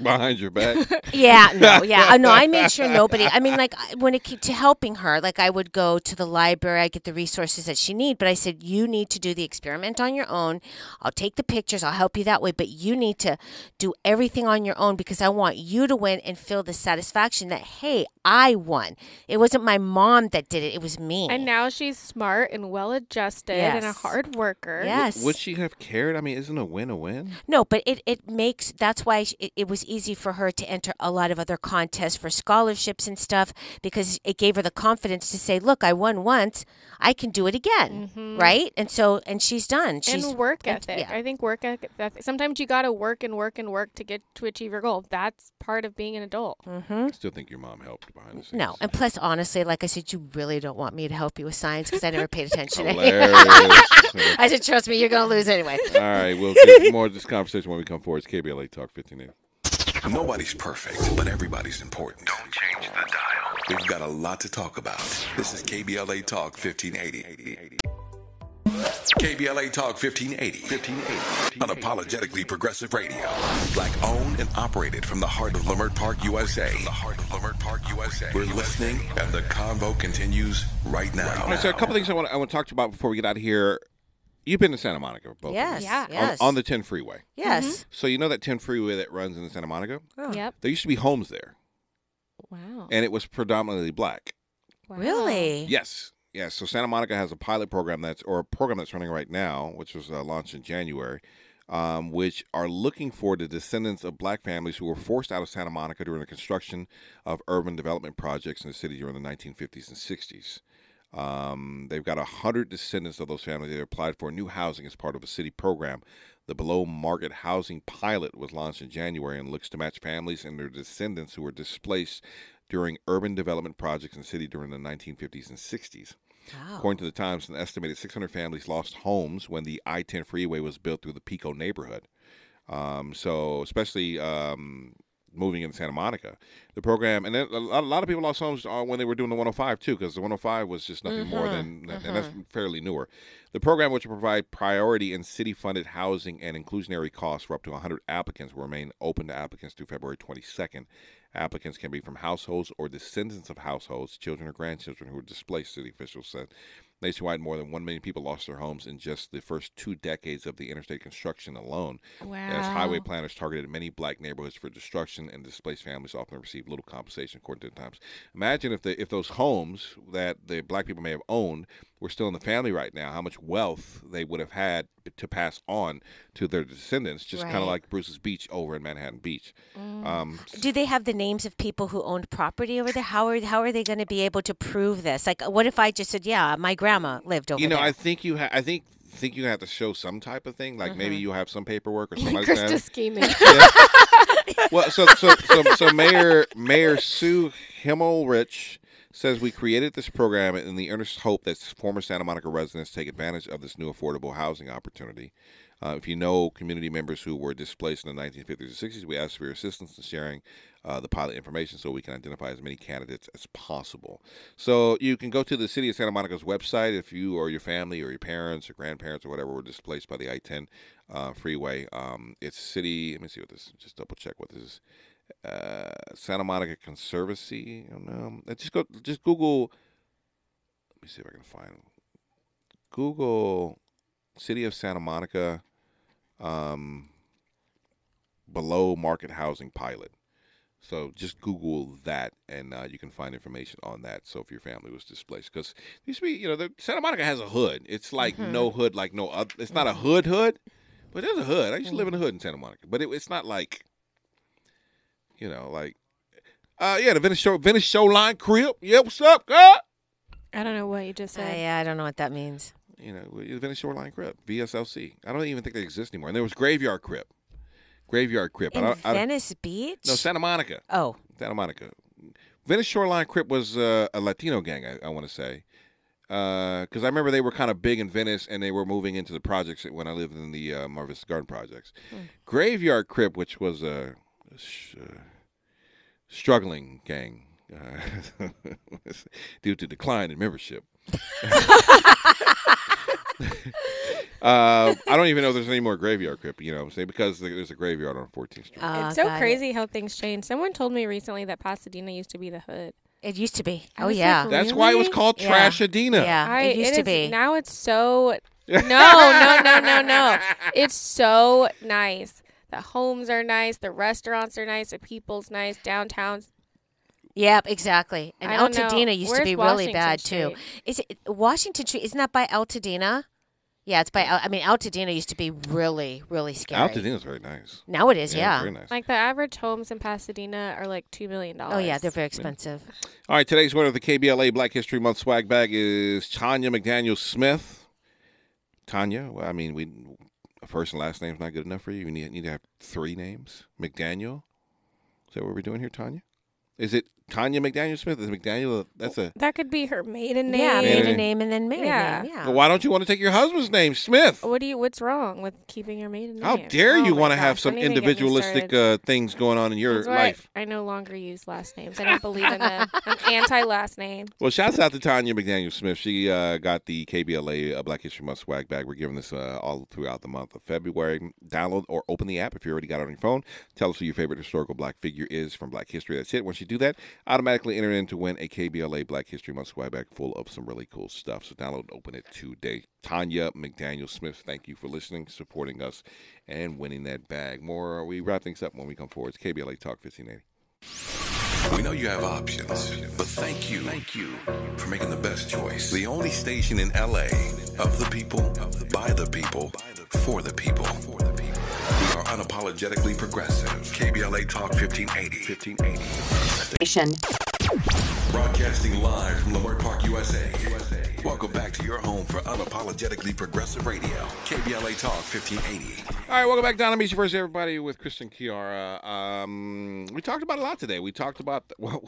behind your back. yeah, no, yeah, uh, no. I made sure nobody. I mean, like when it came to helping her, like I would go to the library, I get the resources that she need, but I said you need to do the experiment on your own. I'll take the pictures, I'll help you that way, but you need to do everything on your own because I want you to win and feel the satisfaction that hey, I won. It wasn't my mom that did it; it was me. And now she's smart and well adjusted yes. and a hard worker. Yes. Would, would she have cared? I mean, isn't a win a win? No, but it it makes that's why it, it was easy for her to enter a lot of other contests for scholarships and stuff because it gave her the confidence to say, "Look, I won once, I can do it again." Mm-hmm. Right? And so and she's done. She's and work ethic. Yeah. I think work ethic. Sometimes you got to work and work and work to get to achieve your goal. That's part of being an adult. Mm-hmm. I still think your mom helped behind the scenes. No, and plus, honestly, like I said, you really don't want me to help you with science because I never paid attention. I said, trust me, you're going to lose anyway. All right, we'll get more of this conversation when we come forward. It's KBLA Talk 15 Nobody's perfect, but everybody's important. Don't change the dial. We've got a lot to talk about. This is KBLA Talk 1580. KBLA Talk 1580. 1580. Unapologetically progressive radio. Black owned and operated from the heart of Leimert Park, USA. From the heart of Leimert Park, USA. We're listening, and the convo continues right now. All right, so a couple things I want, I want to talk to you about before we get out of here. You've been to Santa Monica, both yes, yeah, yes. On, on, the 10 freeway. Yes. Mm-hmm. So you know that 10 freeway that runs into Santa Monica? Oh. Yep. There used to be homes there. Wow. And it was predominantly black. Wow. Really? Yes. Yeah, so Santa Monica has a pilot program that's or a program that's running right now, which was uh, launched in January, um, which are looking for the descendants of black families who were forced out of Santa Monica during the construction of urban development projects in the city during the 1950s and 60s. Um, they've got 100 descendants of those families that applied for new housing as part of a city program. The below market housing pilot was launched in January and looks to match families and their descendants who were displaced during urban development projects in the city during the 1950s and 60s. Wow. According to the Times, an estimated 600 families lost homes when the I 10 freeway was built through the Pico neighborhood. Um, so, especially um, moving into Santa Monica. The program, and then a lot, a lot of people lost homes uh, when they were doing the 105 too, because the 105 was just nothing mm-hmm, more than, mm-hmm. and that's mm-hmm. fairly newer. The program, which will provide priority in city-funded housing and inclusionary costs for up to 100 applicants, will remain open to applicants through February 22nd. Applicants can be from households or descendants of households, children or grandchildren who were displaced, city officials said. Nationwide, more than 1 million people lost their homes in just the first two decades of the interstate construction alone. Wow. As highway planners targeted many black neighborhoods for destruction, and displaced families often received little compensation, according to the Times. Imagine if the if those homes that the black people may have owned were still in the family right now, how much wealth they would have had to pass on to their descendants, just right. kind of like Bruce's Beach over in Manhattan Beach. Mm. Um, Do they have the names of people who owned property over there? How are how are they going to be able to prove this? Like, what if I just said, "Yeah, my grandma lived over there"? You know, there. I think you ha- I think think you have to show some type of thing, like mm-hmm. maybe you have some paperwork or something like that. scheming. Yeah. well, so, so so so Mayor Mayor Sue Himmelrich says we created this program in the earnest hope that former Santa Monica residents take advantage of this new affordable housing opportunity. Uh, if you know community members who were displaced in the 1950s and 60s, we ask for your assistance in sharing uh, the pilot information so we can identify as many candidates as possible. So you can go to the City of Santa Monica's website if you or your family or your parents or grandparents or whatever were displaced by the I-10 uh, freeway. Um, it's city. Let me see what this. Just double check what this is uh, Santa Monica Conservancy. Um, just go, just Google. Let me see if I can find. Google City of Santa Monica um, below market housing pilot. So just Google that, and uh, you can find information on that. So if your family was displaced, because used to be, you know, the, Santa Monica has a hood. It's like Mhm. no hood, like no other. It's not a hood hood, but there's a hood. I used to live in a hood in Santa Monica, but it, it's not like, you know, like, uh, yeah, the Venice show, Venice show line crib. Yeah, what's up, girl? I don't know what you just Uh, said. yeah, I don't know what that means. You know, the Venice Shoreline Crip, VSLC. I don't even think they exist anymore. And there was Graveyard Crip, Graveyard Crip. I In don't- I don't- Venice Beach? No, Santa Monica. Oh. Santa Monica. Venice Shoreline Crip was uh, a Latino gang, I, I want to say. Because I remember they were kind of big in Venice and they were moving into the projects when I lived in the uh, Mar Vista Garden projects. Hmm. Graveyard Crip, which was a, a uh, struggling gang uh, due to decline in membership. uh, I don't even know if there's any more Graveyard Crip, you know what I'm saying? Because there's a graveyard on 14th Street. Ah, it's so crazy how things change. Someone told me recently that Pasadena used to be the hood. It used to be. I Oh, yeah. like, That's why it was called Yeah. Trashadena. Yeah, I, it used to is- be. Now it's so. No, no, no, no, no. It's so nice. The homes are nice. The restaurants are nice. The people's nice. Downtown's. Yep, exactly. And I know. Altadena used to Where's be really Washington bad too. Is it Washington Street? Isn't that by Altadena? Yeah, it's by. Al- I mean, Altadena used to be really, really scary. Altadena's very nice. Now it is, Yeah, yeah. very nice. Like the average homes in Pasadena are like two million dollars. Oh yeah, they're very expensive. All right, today's winner of the KBLA Black History Month swag bag is Tanya McDaniel Smith. Tanya, well, I mean, we first and last name's not good enough for you. You need, need to have three names. McDaniel. Is that what we're doing here, Tanya? Is it Tanya McDaniel Smith? Is McDaniel? That's a. That could be her maiden name. Yeah, Maiden maiden name. name and then married Yeah. name. Yeah. Well, why don't you want to take your husband's name, Smith? What do you? What's wrong with keeping your maiden name? How dare Oh you my want to have some don't even get me individualistic uh, things going on in your That's why life? I no longer use last names. I don't believe in them. I'm anti last name. Well, shouts out to Tanya McDaniel Smith. She uh, got the KBLA uh, Black History Month swag bag. We're giving this uh, all throughout the month of February. Download or open the app if you already got it on your phone. Tell us who your favorite historical black figure is from Black History. That's it. Once you do that, automatically enter in to win a KBLA Black History Month swag bag full of some really cool stuff. So download and open it today. Tanya McDaniel Smith, thank you for listening, supporting us, and winning that bag. More, we wrap things up when we come forward. It's KBLA Talk 1580. We know you have options, but thank you, thank you for making the best choice. The only station in LA of the people, by the people, for the people. We are unapologetically progressive. KBLA Talk 1580. 1580. Station. Broadcasting live from Leimert Park, USA. Welcome back to your home for unapologetically progressive radio. KBLA Talk 1580. All right, welcome back, Don Amiche First, everybody, with Kristen Kiara. Um, we talked about a lot today. We talked about, well,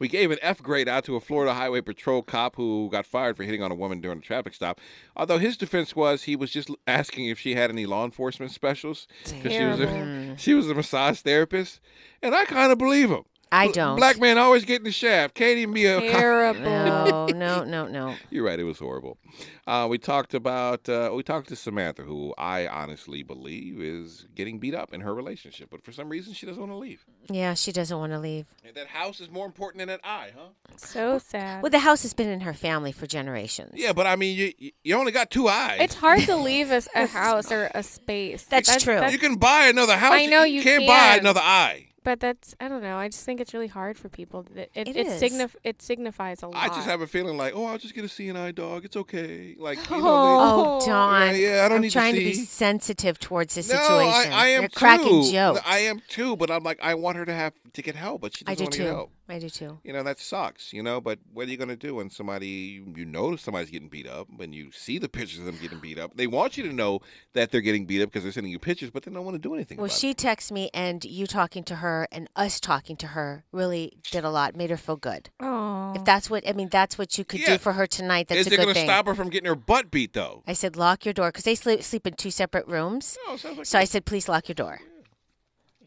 we gave an F grade out to a Florida Highway Patrol cop who got fired for hitting on a woman during a traffic stop. Although his defense was he was just asking if she had any law enforcement specials. 'cause She was, a, she was a massage therapist. And I kind of believe him. I don't. Black man always getting the shaft. Can't even be a Terrible. No, no, no, no. You're right. It was horrible. Uh, we talked about uh, we talked to Samantha, who I honestly believe is getting beat up in her relationship, but for some reason she doesn't want to leave. Yeah, she doesn't want to leave. And that house is more important than that eye, huh? So sad. Well, the house has been in her family for generations. Yeah, but I mean, you you- you only got two eyes. It's hard to leave a, a house or a space. That's true. you can buy another house. I know you can't can. buy another eye. But that's I don't know. I just think it's really hard for people. It it, It it, is. signif- it signifies a lot. I just have a feeling like, oh, I'll just get a seeing eye dog. It's okay. Like, you know, Oh, they- Don. Yeah, yeah, I don't I'm need to trying to, be sensitive towards the No, situation. I, I am You're cracking too. jokes. I am too, but I'm like, I want her to have to get help, but she I doesn't do want to get too. help. I do too. You know, that sucks, you know, but what are you going to do when somebody, you know, somebody's getting beat up, when you see the pictures of them getting beat up? They want you to know that they're getting beat up because they're sending you pictures, but they don't want to do anything Well, about she texts me, and you talking to her and us talking to her really did a lot. Made her feel good. Oh. If that's what I mean, that's what you could Yeah. do for her tonight. it. That's Is a it good going to thing. stop her from getting her butt beat, though? I said lock your door because they sleep, sleep in two separate rooms. Oh, sounds like so I said please lock your door.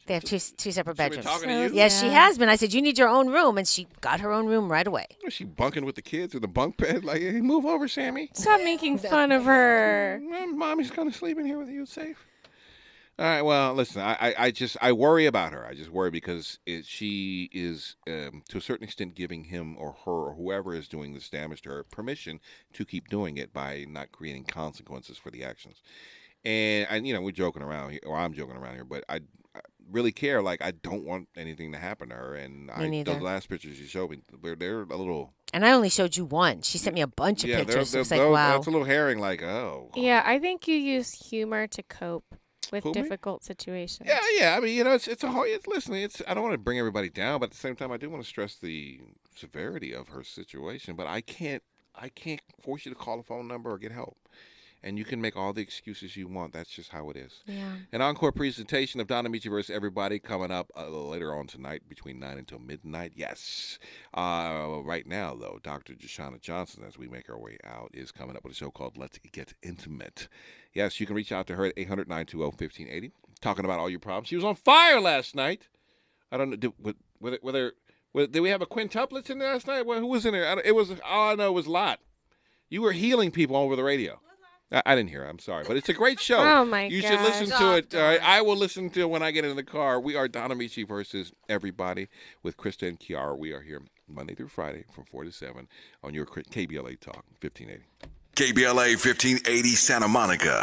They have two two separate been bedrooms. talking to you? Yes, she has been. I said you need your own room, and she got her own room right away. Was she bunking with the kids in the bunk bed? Like, hey, move over, Sammy. Stop making fun of her. Mm, Mommy's going to sleep in here with you. It's safe. All right. Well, listen. I, I, I just I worry about her. I just worry because it, she is um, to a certain extent giving him or her or whoever is doing this damage to her permission to keep doing it by not creating consequences for the actions. And and you know we're joking around here, or I'm joking around here, but I, I really care. Like I don't want anything to happen to her, and I neither. those last pictures you showed me, they're they're a little. And I only showed you one. She sent me a bunch of yeah, pictures. they're, It's they're, like, those- wow. That's a little herring. Like oh. Yeah, I think you use humor to cope with Who, me? difficult situations. Yeah, yeah. I mean, you know, it's it's a hard. It's listen. It's I don't want to bring everybody down, but at the same time, I do want to stress the severity of her situation. But I can't I can't force you to call a phone number or get help. And you can make all the excuses you want. That's just how it is. Yeah. An encore presentation of Don Amiche versus Everybody coming up uh, later on tonight between 9 until midnight. Yes. Uh, right now, though, Dr. Jashana Johnson, as we make our way out, is coming up with a show called Let's Get Intimate. Yes, you can reach out to her at 800 920 1580, talking about all your problems. She was on fire last night. I don't know. Did, were, were there, were there, did we have a quintuplets in there last night? Well, who was in there? I It was, all I know it was Lot. You were healing people over the radio. I, I didn't hear. it. I'm sorry, but it's a great show. Oh, my You should listen gosh. to oh, it. All right, I will listen to it when I get in the car. We are Don Amiche versus everybody with Crysta and Kiara. We are here Monday through Friday from four to seven on your KBLA Talk 1580. KBLA 1580 Santa Monica,